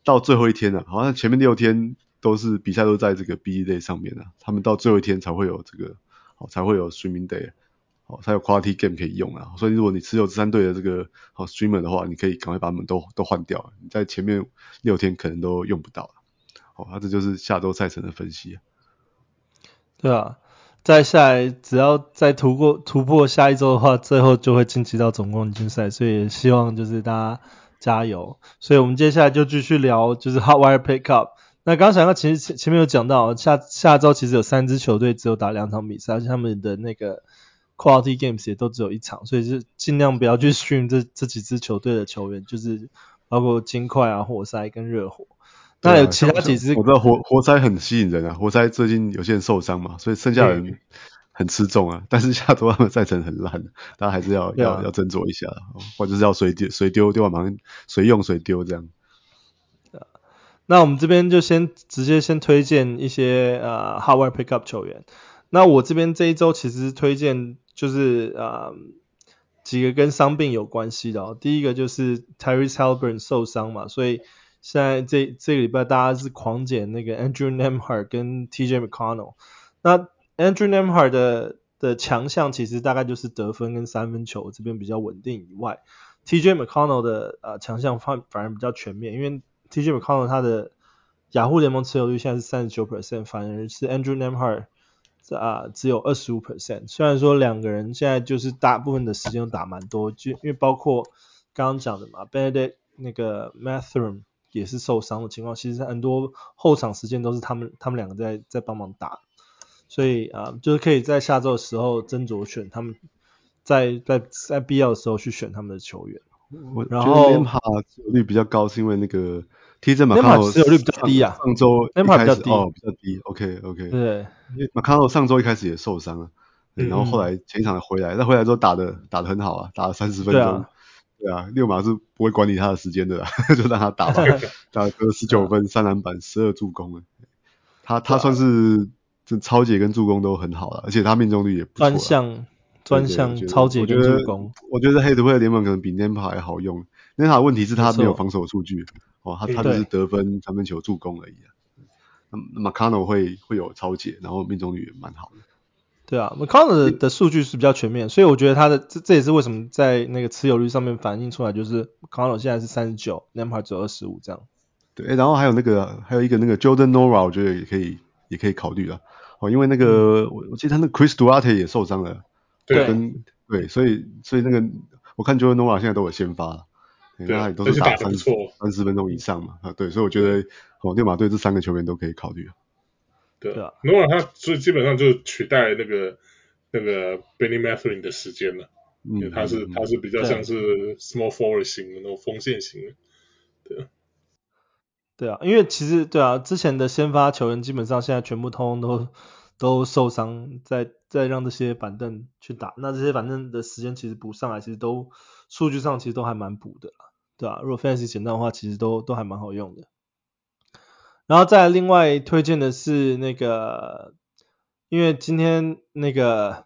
到最后一天了，好像前面六天都是比赛都在这个 B day 上面了，他们到最后一天才会有这个，好才会有 streaming day，好才有 quality game 可以用啊。所以如果你持有这三队的这个好 streamer 的话，你可以赶快把他们都都换掉，你在前面六天可能都用不到了。好，那这就是下周赛程的分析。对啊，再下来只要再突破突破下一周的话，最后就会晋级到总冠军赛，所以希望就是大家。加油！所以我们接下来就继续聊，就是 Hotwire Pickup。那刚刚讲到，其实前前面有讲到，下下周其实有三支球队只有打两场比赛，而且他们的那个 Quality Games 也都只有一场，所以就尽量不要去 stream 这这几支球队的球员，就是包括金块啊、活塞跟热火。那有其他几支，我知道活活塞很吸引人啊，活塞最近有些人受伤嘛，所以剩下人。很吃重啊，但是下周他们赛程很烂，大家还是要、啊、要要斟酌一下，或者是要随丢随丢丢完马上随用随丢这样。那我们这边就先直接先推荐一些呃 Hotwire Pickup 球员。那我这边这一周其实推荐就是呃几个跟伤病有关系的哦。第一个就是 Tyrese Haliburton 受伤嘛，所以现在这这个礼拜大家是狂捡那个 Andrew Nembhard 跟 TJ McConnell。那 Andrew Nembhard 的的强项其实大概就是得分跟三分球这边比较稳定以外，TJ McConnell 的呃强项反反而比较全面，因为 TJ McConnell 他的雅虎联盟持有率现在是三十九 percent，反而是 Andrew Nembhard 啊、只有二十五 percent。虽然说两个人现在就是大部分的时间都打蛮多，就因为包括刚刚讲的嘛，Benedict 那个 Mathurin 也是受伤的情况，其实很多后场时间都是他们他们两个在在帮忙打。所以啊、呃，就是可以在下周的时候斟酌选他们在，在在在必要的时候去选他们的球员。我。觉得 Nembhard 率比较高，是因为那个 TJ McConnell 持有率比较低啊，上周一开始低哦比较低，OK OK，对，McConnell 上周一开始也受伤了，然后后来前一场回来，那、嗯、回来之后打的打的很好啊，打了三十分钟，对啊，对啊，溜马是不会管理他的时间的啦，就让他打吧，打了十九分，三篮板，十二助攻了，他他算是这超解跟助攻都很好了，而且他命中率也不错，专项专项超解跟助攻，我觉得黑土会联盟可能比 Nembhard 还好用。因为他的问题是他没有防守数据，哦，他他就是得分、三分球、助攻而已啊。那 McConnell 会会有超解，然后命中率也蛮好的。对啊，McConnell 的数据是比较全面，所以我觉得他的这这也是为什么在那个持有率上面反映出来，就是 McConnell 现在是三十九，Nembhard 只有二十五这样。对，然后还有那个还有一个那个 Jordan Nwora，我觉得也可以也可以考虑啊。哦，因为那个我、嗯、我记得他那个 Chris Duarte 也受伤了，对，跟对，所以所以那个我看 Jordan Nwora 现在都有先发。对，那也都是打三十三十分钟以上嘛，啊，对，所以我觉得哦，溜马队这三个球员都可以考虑。对啊，诺瓦他所以基本上就取代那个那个 Benny Mathurin 的时间了，因为他是他是比较像是 small forward 型的那种锋线型的，对啊，对啊，因为其实对啊，之前的先发球员基本上现在全部通通都都受伤，再再让这些板凳去打，那这些板凳的时间其实补上来，其实都数据上其实都还蛮补的啦。对啊，如果 Fantasy 简单的话，其实都都还蛮好用的。然后再另外推荐的是那个，因为今天那个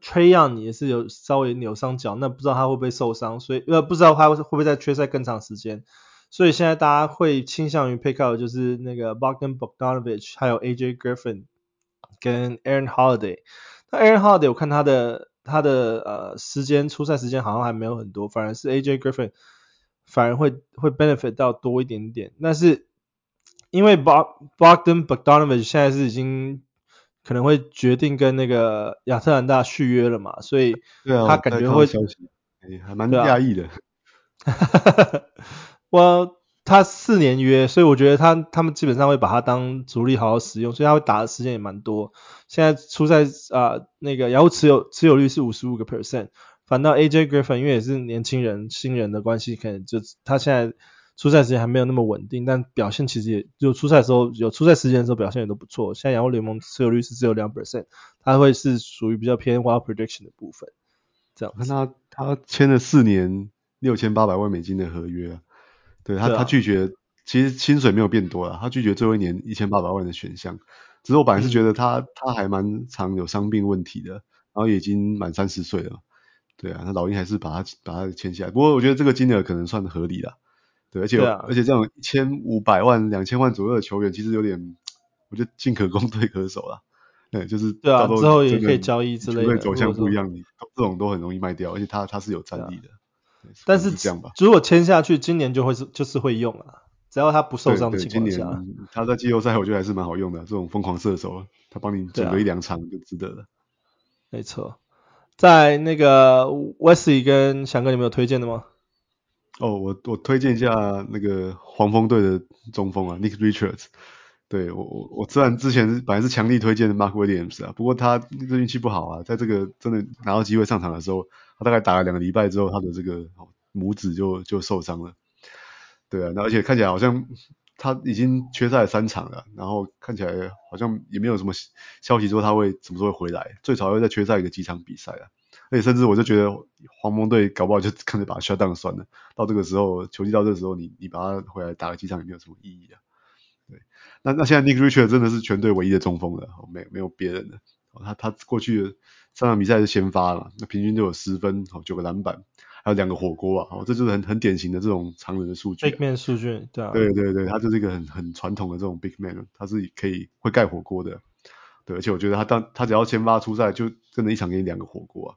Treyon 也是有稍微扭伤脚，那不知道他会不会受伤，所以呃不知道他会不会在缺赛更长时间，所以现在大家会倾向于 pick up 就是那个 Bogdan Bogdanovic 还有 AJ Griffin 跟 Aaron Holiday。那 Aaron Holiday 我看他的他的呃时间出赛时间好像还没有很多，反而是 AJ Griffin。反而会会 benefit 到多一点点，但是因为 Bog Bogdan Bogdanovic 现在是已经可能会决定跟那个亚特兰大续约了嘛，所以他感觉会，还蛮讶异的。我他四年约，所以我觉得他他们基本上会把他当主力好好使用，所以他会打的时间也蛮多。现在出赛啊、那个然后持有持有率是五十五个 percent。反倒 AJ Griffin 因为也是年轻人新人的关系，可能就他现在出赛时间还没有那么稳定，但表现其实也就出赛时候有出赛时间的时候表现也都不错。现在洋基联盟持有率是只有两 percent，他会是属于比较偏 wild prediction 的部分。这样，看他他签了四年六千八百万美金的合约啊，对他他拒绝，其实薪水没有变多了，他拒绝最后一年一千八百万的选项。只是我本来是觉得他、嗯、他还蛮常有伤病问题的，然后也已经满三十岁了。对啊，那老鹰还是把他把他签下来。不过我觉得这个金额可能算合理啦。对，而且、啊、而且这种一千五百万、两千万左右的球员，其实有点，我觉得进可攻退可守了。对，就是对啊，之后也可以交易之类的。走向不一样，你这种都很容易卖掉，而且他他是有战力的。啊、但是这样吧，如果签下去，今年就会是就是会用啊，只要他不受伤的情况下。他在季后赛我觉得还是蛮好用的，这种疯狂射手，他帮你准备一两场就值得了。啊、没错。在那个 Wesley 跟翔哥，你们有推荐的吗？哦，我我推荐一下那个黄蜂队的中锋啊，Nick Richards。对，我我我虽然之前本来是强力推荐的 Mark Williams 啊，不过他这运气不好啊，在这个真的拿到机会上场的时候，他大概打了两个礼拜之后，他的这个拇指就就受伤了。对啊，那而且看起来好像。他已经缺赛三场了，然后看起来好像也没有什么消息说他会什么时候会回来，最少会再缺赛一个几场比赛啊。而且甚至我就觉得黄蜂队搞不好就干脆把他 shut down 算了，到这个时候球季到这个时候你你把他回来打个几场也没有什么意义啊。对，那那现在 Nick Richards 真的是全队唯一的中锋了，没没有别人了。他他过去的三场比赛是先发了，那平均就有十分，哦九个篮板。还有两个火锅啊，哦，这就是很很典型的这种常人的数据。Big man 数据，对啊。对对对，他就是一个很很传统的这种 Big man，他是可以会盖火锅的。对，而且我觉得他当他只要先发出赛，就真的一场给你两个火锅啊。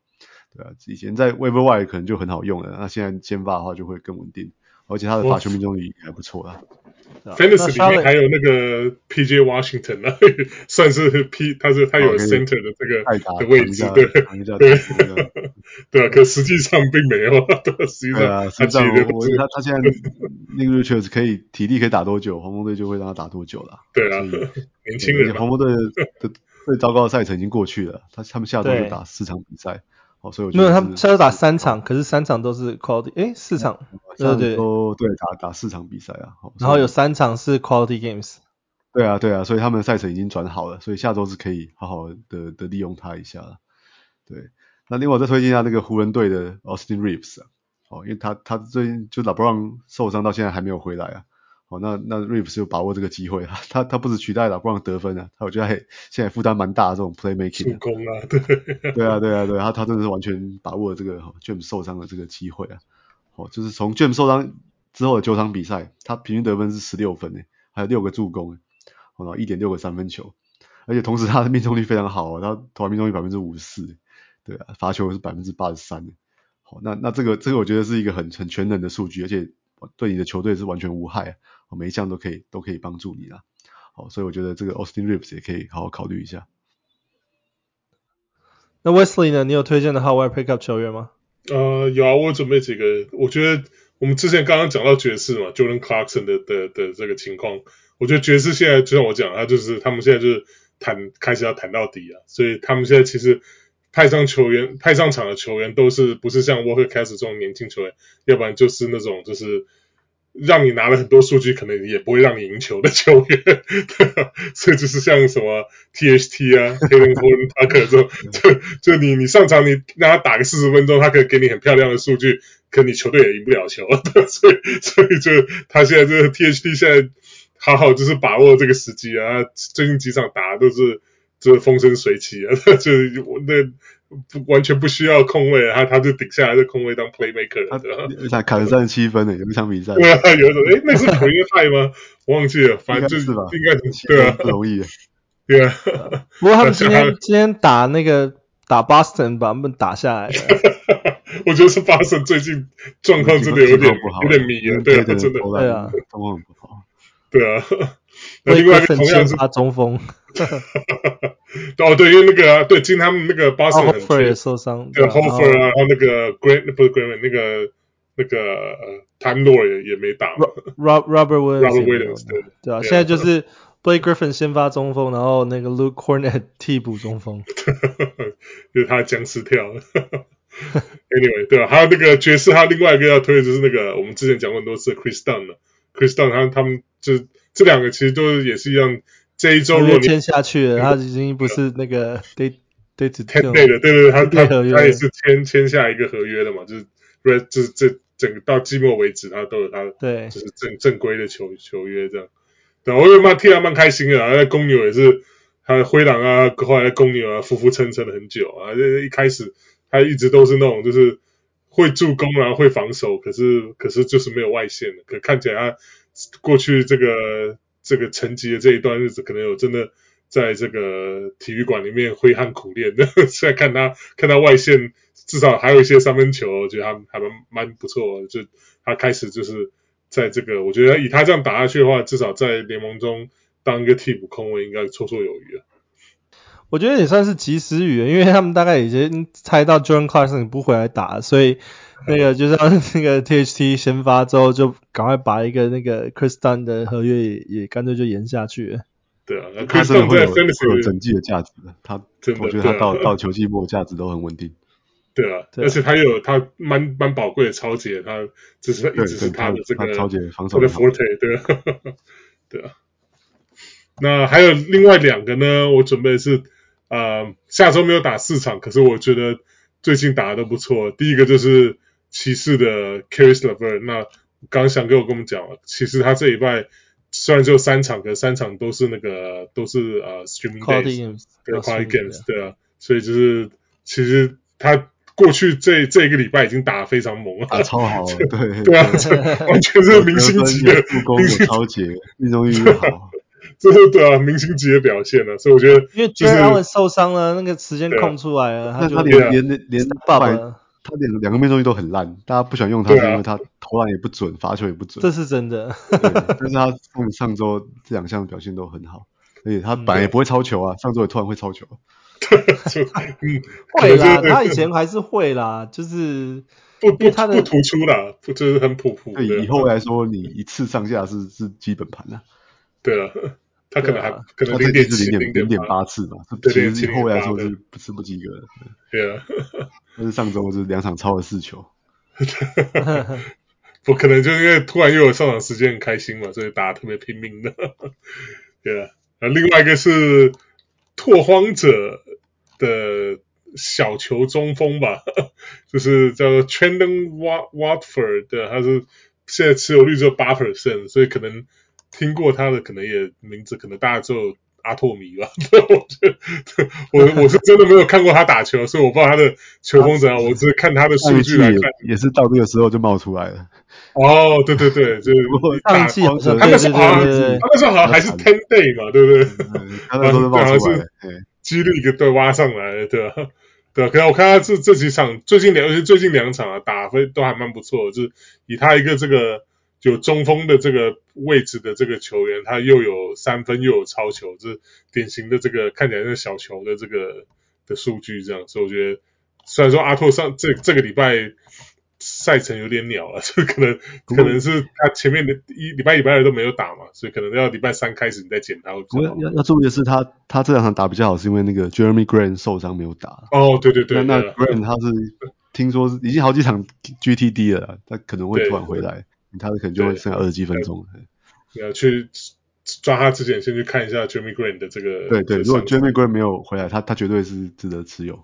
对啊，以前在 Waiver Wire 可能就很好用了，那现在先发的话就会更稳定，而且他的罚球命中率还不错啊。Fantasy 里面还有那个 PJ Washington 啊，算是 P，他是他有 center 的这个的位置，对。对 对啊，可实际上并没有，实际上他其实他他现在那个 Richards 可以体力可以打多久，黄蜂队就会让他打多久了。对啊，年轻人，黄蜂队的最糟糕的赛程已经过去了，他他们下周就打四场比赛，好，所以我觉得没有他们下周打三场，可是三场都是 quality，哎，四场，对对对，打打四场比赛啊，然后有三场是 quality games。对啊，对啊，所以他们的赛程已经转好了，所以下周是可以好好的的利用他一下了。对，那另外我再推荐一下那个湖人队的 Austin Reeves 啊，哦，因为他他最近就 LeBron 受伤到现在还没有回来啊，哦，那那 Reeves 就把握这个机会啊，他他不止取代 LeBron 得分啊，他我觉得还现在负担蛮大的这种 playmaking。助攻啊，对，对啊，对啊，对啊，他他真的是完全把握了这个 James 受伤的这个机会啊，哦，就是从 James 受伤之后的九场比赛，他平均得分是十六分诶，还有六个助攻诶。然后一点六个三分球，而且同时他的命中率非常好，他投篮命中率百分之五十四，对啊，罚球是百分之八十三，好，那那这个这个我觉得是一个很很全能的数据，而且对你的球队是完全无害，每一项都可以都可以帮助你啦，好，所以我觉得这个 Austin Reeves 也可以好好考虑一下。那 Wesley 呢？你有推荐的 Howard Pickup 球员吗？呃，有啊，我准备几个，我觉得我们之前刚刚讲到爵士嘛，Jordan Clarkson 的的的，的这个情况。我觉得爵士现在就像我讲，他就是他们现在就是谈开始要谈到底啊，所以他们现在其实派上球员派上场的球员都是不是像 Walker Kessler 这种年轻球员，要不然就是那种就是让你拿了很多数据，可能也不会让你赢球的球员，所以就是像什么 THT 啊，Talen Horton-Tucker 这种，就就你你上场你让他打个四十分钟，他可以给你很漂亮的数据，可你球队也赢不了球，所以所以就他现在这个 THT 现在。好好就是把握这个时机啊！最近几场打都是就是风生水起啊，就我那不完全不需要控卫，他他就顶下来的空位当 playmaker 了，对吧？他砍了三十七分呢，有一场比赛。对啊，有一种诶，那是奎约泰吗？我忘记了，反正就是吧，应该是对啊，不容易。对啊，不过他们今天今天打那个打 Boston 把他们打下来了。我觉得是 Boston 最近状况真的有点有点迷了，对啊，真的对啊，状况很不好。对啊，那另外一个同样是他中锋，哦对，因为那个啊，对，今天他们那个巴神很也受伤，对 Horford 啊，然后那个 Grant 不是 Grant 那个那个呃 Time Lord 也也没打，Rob Robert Williams 对。对啊，现在就是 Blake Griffin 先发中锋，然后那个 Luke Kornet 替补中锋，就是他僵尸跳，Anyway 对啊，还有那个爵士，他另外一个要推的就是那个我们之前讲过很多次 Chris Dunn 了，Chris Dunn 他他们。就这两个其实都也是一样，这一周如果签下去了，他已经不是那个 day day to day 的，对对对，他他他也是签签下一个合约的嘛，就是就是这整个到季末为止，他都有他对，就是正正规的球球约这样。对，我也蛮替他蛮开心的啊，在公牛也是，他灰狼啊，后来在公牛啊，浮浮沉沉了很久啊，这一开始他一直都是那种就是会助攻啊，会防守，可是可是就是没有外线的，可看起来他。过去这个这个沉寂的这一段日子，可能有真的在这个体育馆里面挥汗苦练的。现在看他看他外线，至少还有一些三分球，我觉得他还蛮蛮不错。就他开始就是在这个，我觉得以他这样打下去的话，至少在联盟中当一个替补控卫应该绰绰有余了。我觉得也算是及时雨，因为他们大概已经猜到 Jordan Carson 不回来打，所以。那个就是让那个 THT 先发之后，就赶快把一个那个 Chris Dunn 的合约也也干脆就延下去了。对啊，他真的会有会有整季的价值的。他我觉得他到到球季末价值都很稳定。对啊，而且他有他蛮蛮宝贵的超解，他只是一直是他的这个超解防守的 forte。对啊，对啊。那还有另外两个呢？我准备是呃下周没有打四场，可是我觉得最近打的都不错。第一个就是。骑士的 Caris LeVert，那刚翔哥有跟我们讲了，其实他这礼拜虽然只有三场，可三场都是那个都是呃 streaming days，对 quality games，对啊，所以就是其实他过去这这一个礼拜已经打得非常猛了，打超好，对对啊，完全是明星级的，助攻也超级，命中率好，这是对啊，明星级的表现了，所以我觉得因为就是他们受伤了，那个时间空出来了，他就连连连爸爸。他两两个命中率都很烂，大家不喜欢用他，是因为他投篮也不准，罚球也不准。这是真的。但是他上上周这两项表现都很好，而且他本来也不会超球啊，上周也突然会超球。会啦，他以前还是会啦，就是不不他的不突出啦，就是很普普。对，以后来说，你一次上下是是基本盘啊。对啊，他可能还、啊、可能零点七零点零点八次吧，其实后卫来说是不是不及格的。对啊，但是上周是两场超了四球。不可能，就因为突然又有上场时间，很开心嘛，所以打得特别拼命的。对啊，那另外一个是拓荒者的小球中锋吧，就是叫做 Trendon Watford 的，他是现在持有率只有八 percent，所以可能听过他的，可能也名字可能大家只有。阿拓迷吧，我觉我我是真的没有看过他打球，所以我不知道他的球风怎样。我只是看他的数据来看，也是到这个时候就冒出来了。哦，对对对，就是上他那时候好像他那时候好像还是 ten day 嘛，对不对？他那时候冒出来了，几率一个对挖上来，对吧？对，可是我看他这这几场最近两，最近两场啊，打分都还蛮不错，就是以他一个这个。就中锋的这个位置的这个球员，他又有三分又有超球，这是典型的这个看起来是小球的这个的数据，这样，所以我觉得虽然说阿拓上这这个礼拜赛程有点鸟了，就可能可能是他前面的一礼拜礼拜二都没有打嘛，所以可能要礼拜三开始你再检他会。要要要注意的是他，他他这两场打比较好，是因为那个 Jeremy Grant 受伤没有打。哦，对对对，那那 Grant 他是听说是已经好几场 GTD 了，他可能会突然回来。他可能就会剩下二十几分钟。你要去抓他之前，先去看一下 Jeremy Grant 的这个。对对，如果 Jeremy Grant 没有回来，他他绝对是值得持有。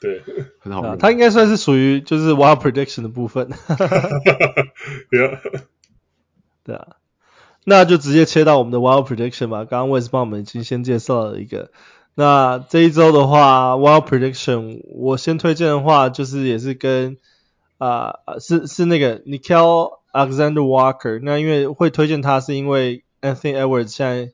对，很好、啊。他应该算是属于就是 Wild Prediction 的部分。对 对啊，那就直接切到我们的 Wild Prediction 吧。刚刚 Wes 帮我们已经先介绍了一个。那这一周的话，Wild Prediction 我先推荐的话，就是也是跟。啊、呃，是是那个 Nickeil Alexander Walker，那因为会推荐他是因为 Anthony Edwards 现在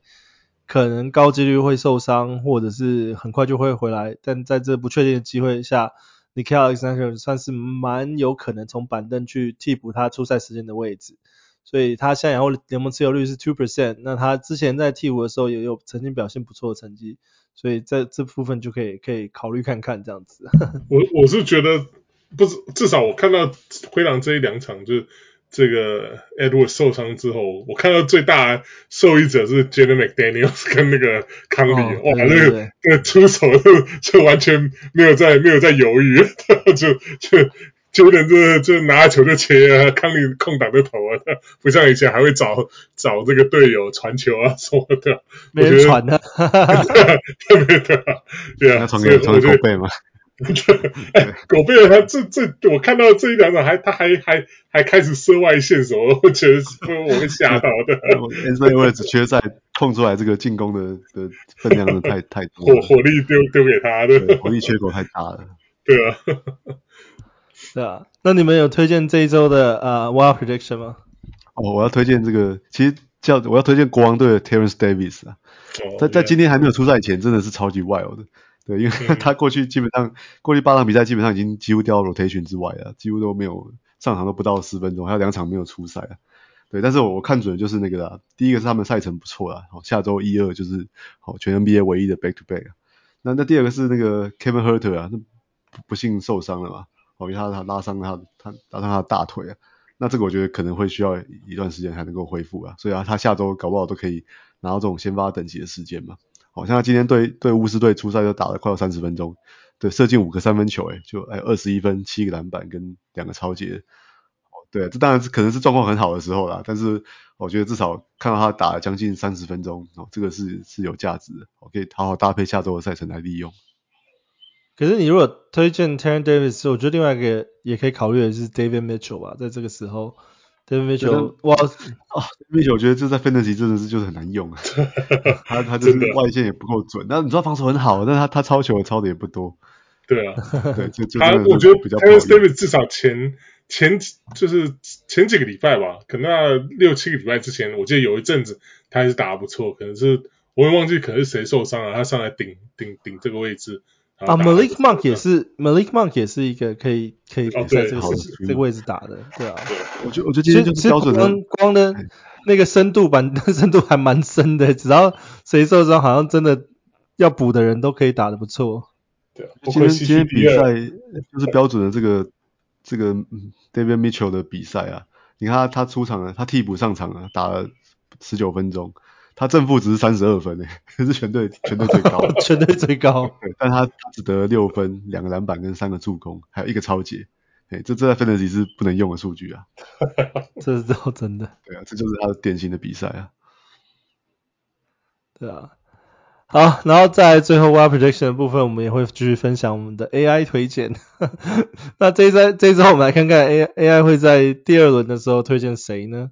可能高几率会受伤，或者是很快就会回来，但在这不确定的机会下 n i k e l Alexander 算是蛮有可能从板凳去替补他出赛时间的位置，所以他现在然后联盟持有率是 two percent，那他之前在替补的时候也有曾经表现不错的成绩，所以在这部分就可以可以考虑看看这样子。我我是觉得。不是，至少我看到灰狼这一两场，就是这个 Edward 受伤之后，我看到最大受益者是 Jaden McDaniels 跟那个康利，哦、哇，那个那个出手就就完全没有在没有在犹豫，就就就连这就拿球就切啊，康利空档就投啊，不像以前还会找找这个队友传球啊什么的，没人传的，对对对，对啊，传给传给后辈嘛。哎，狗贝尔他这这，我看到这一两场还他还还还开始射外线什么，我觉得是我会吓到的。因为只缺在碰出来这个进攻的的分量的太 太多，火火力丢丢给他的，火力缺口太大了。对啊，对啊。那你们有推荐这一周的呃、uh, Wild Prediction 吗？哦，我要推荐这个，其实叫我要推荐国王队的 Terence Davis 啊，哦、在在今天还没有出赛前，真的是超级 wild 的。对，因为他过去基本上、嗯、过去八场比赛基本上已经几乎掉到 rotation 之外了，几乎都没有上场都不到十分钟，还有两场没有出赛啊。对，但是我我看准的就是那个啦，第一个是他们赛程不错啦，好，下周一二就是好全 NBA 唯一的 back to back 啊。那那第二个是那个 Kevin Huerter 啊，那不幸受伤了嘛，好，因为他他拉伤他他拉伤他的大腿啊，那这个我觉得可能会需要一段时间才能够恢复啊，所以啊，他下周搞不好都可以拿到这种先发等级的时间嘛。好像他今天对对巫师队出赛就打了快要三十分钟，对，射进五个三分球，诶，就哎二十一分七个篮板跟两个抄截，对，这当然是可能是状况很好的时候啦，但是我觉得至少看到他打了将近三十分钟，哦，这个是是有价值的，我可以好好搭配下周的赛程来利用。可是你如果推荐 Terence Davis，我觉得另外一个也可以考虑的是 David Mitchell 吧，在这个时候。David Mitchell，哇啊，Mitchell 我觉得这在 Fantasy 真的是就是很难用啊，他他就是外线也不够准，那你知道防守很好，但是他他抄球抄的也不多。对啊，对，就 就他我觉得 Terence Davis 至少前前就是前几个礼拜吧，可能那六七个礼拜之前，我记得有一阵子他还是打得不错，可能是我也忘记可能是谁受伤了，他上来顶顶顶这个位置。啊，Malik Monk 也是，Malik Monk 也是一个可以可以在这个这个位置打的，对啊。我觉得我觉得今天就是标准的光光的那个深度板 深度还蛮深的，只要谁受伤，好像真的要补的人都可以打得不错。对啊，今天今天比赛就是标准的这个这个 David Mitchell 的比赛啊，你看他他出场了，他替补上场了，打了十九分钟，他正负值是三十二分诶，可是全队全队最高，全队最高。对，但他只得了六分、两个篮板跟三个助攻，还有一个超截。哎，这这在 Fantasy 是不能用的数据啊。这是都真的。对啊，这就是他的典型的比赛啊。对啊。好，然后在最后 Wild Prediction 的部分，我们也会继续分享我们的 AI 推荐。那这一周这一周我们来看看 AI AI 会在第二轮的时候推荐谁呢？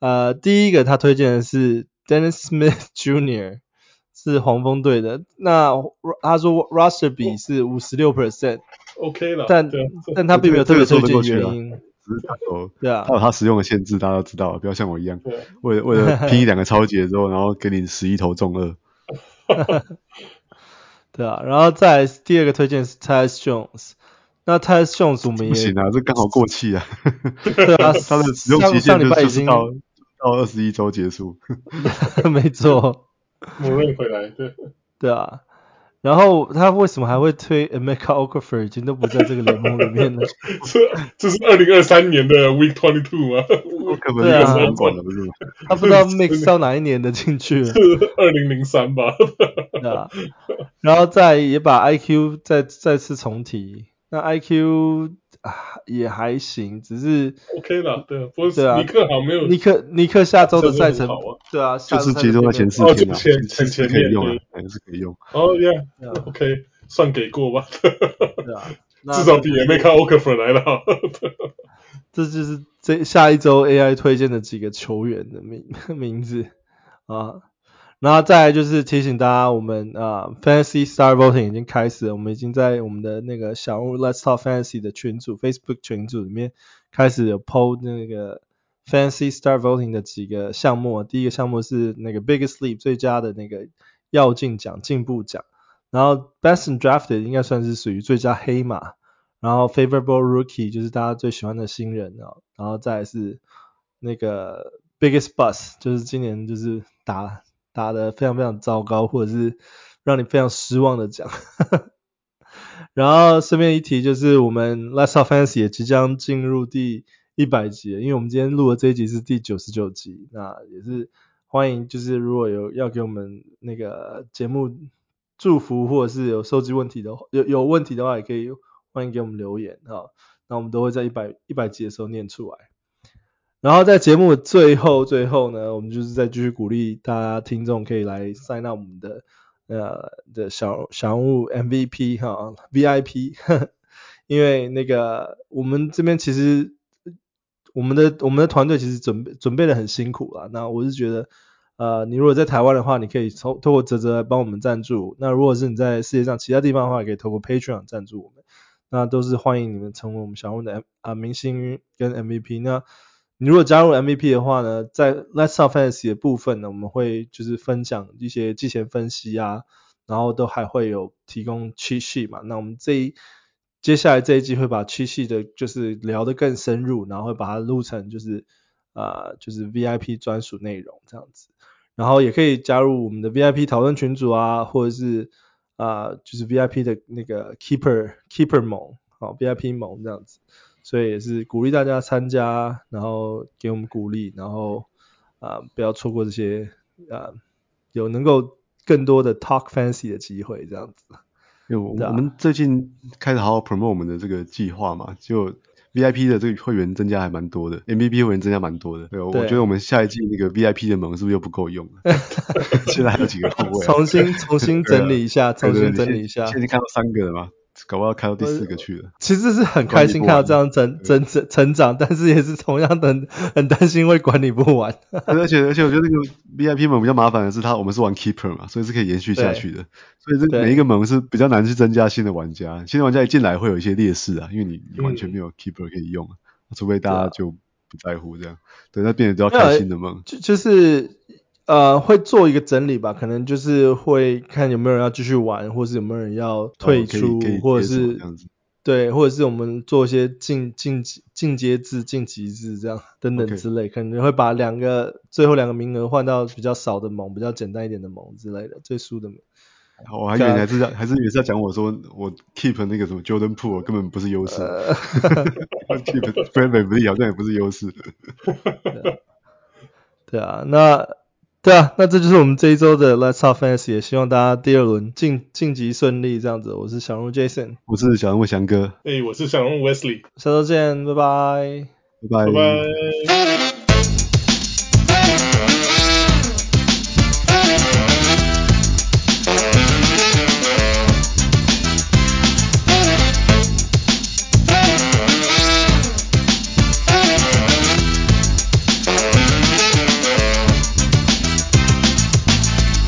呃，第一个他推荐的是 Dennis Smith Jr.，是黄蜂队的。那他说 Roster 比是五十六 percent，OK 了。但但他并没有特别推荐原因。只是他有对啊，他有他使用的限制，大家都知道，不要像我一样，为了为了拼一两个超级之后，然后给你十一投中二。对啊，然后再来第二个推荐是 Tyus Jones，那 Tyus Jones 我们也不行啊，这刚好过气啊。对啊，他的使用期限就是到到二十一周结束。没错，莫瑞回来，对对啊。然后他为什么还会推 Emeka Okafor？已经都不在这个联盟里面了。这这是二零二三年的 Week Twenty Two 吗？对啊，他不知道 Mix 到哪一年的进去了。是二零零三吧？对啊。然后再也把 IQ 再再次重提。那 IQ 啊也还行，只是 OK 了。对，不过尼克好没有。尼克尼克下周的赛程，对啊，就是集中在前四天嘛，前前可以用，还是可以用。哦，Yeah，OK，算给过吧。对啊，至少比 Emeka Okafor 来的好。这就是这下一周 AI 推荐的几个球员的名名字啊。然后再来就是提醒大家，我们啊、呃、Fantasy Star Voting 已经开始了，我们已经在我们的那个小屋 Let's Talk Fantasy 的群组 Facebook 群组里面开始有 PO 那个 Fantasy Star Voting 的几个项目。第一个项目是那个 Biggest Leap 最佳的那个跃进奖进步奖，然后 Best Drafted 应该算是属于最佳黑马，然后 Favorable Rookie 就是大家最喜欢的新人啊，然后再是那个 Biggest Bus 就是今年就是打。打得非常非常糟糕，或者是让你非常失望的奖。然后顺便一提，就是我们 Last of Fantasy 也即将进入第一百集，因为我们今天录的这一集是第九十九集，那也是欢迎，就是如果有要给我们那个节目祝福，或者是有收集问题的，有有问题的话，也可以欢迎给我们留言啊，那我们都会在一百一百集的时候念出来。然后在节目的最后最后呢，我们就是再继续鼓励大家听众可以来 sign up 我们的呃的小小物 MVP 哈 VIP，因为那个我们这边其实我们的我们的团队其实准备准备的很辛苦啦。那我是觉得呃你如果在台湾的话，你可以从透过泽泽来帮我们赞助。那如果是你在世界上其他地方的话，也可以透过 Patreon 赞助我们。那都是欢迎你们成为我们小物的啊明星跟 MVP 那。你如果加入 MVP 的话呢，在 Let's Talk Fans 的部分呢，我们会就是分享一些季前分析啊，然后都还会有提供七系嘛。那我们这一接下来这一季会把七系的就是聊得更深入，然后会把它录成就是啊、就是 VIP 专属内容这样子。然后也可以加入我们的 VIP 讨论群组啊，或者是啊、就是 VIP 的那个 Keeper Keeper 盟，好 VIP 盟这样子。所以也是鼓励大家参加，然后给我们鼓励，然后啊、呃、不要错过这些啊、呃、有能够更多的 talk fantasy 的机会这样子。有我们最近开始好好 promote 我们的这个计划嘛，就 VIP 的这个会员增加还蛮多的，MVP 会员增加蛮多的。对，我觉得我们下一季那个 VIP 的盟是不是又不够用了？现在还有几个后卫、啊？重新重新整理一下，重新整理一下。现在看到三个了吗？搞不好开到第四个去了。其实是很开心看到这样成成成成长，但是也是同样的很担心会管理不完。而且而且我觉得那个 VIP 门比较麻烦的是，它我们是玩 Keeper 嘛，所以是可以延续下去的。所以这每一个门是比较难去增加新的玩家。新的玩家一进来会有一些劣势啊，因为你你完全没有 Keeper 可以用，除非大家就不在乎这样。对，那变得都要开新的盟。就就是。呃，会做一个整理吧，可能就是会看有没有人要继续玩，或是有没有人要退出，哦、或者是对，或者是我们做一些进进进阶制、晋级制这样等等之类可能会把两个最后两个名额换到比较少的盟，比较简单一点的盟之类的，最输的。我还以为还是要还是也是要讲我说我 keep 那个什么 Jordan Poole 根本不是优势，keep Fred VanVleet 好像也不是优势。对啊，那。对啊，那这就是我们这一周的 Let's Talk Fantasy，也希望大家第二轮晋晋级顺利，这样子。我是小人物 Jason，我是小人物翔哥，哎，我是小人物 Wesley，下周见，拜拜，拜拜。拜拜。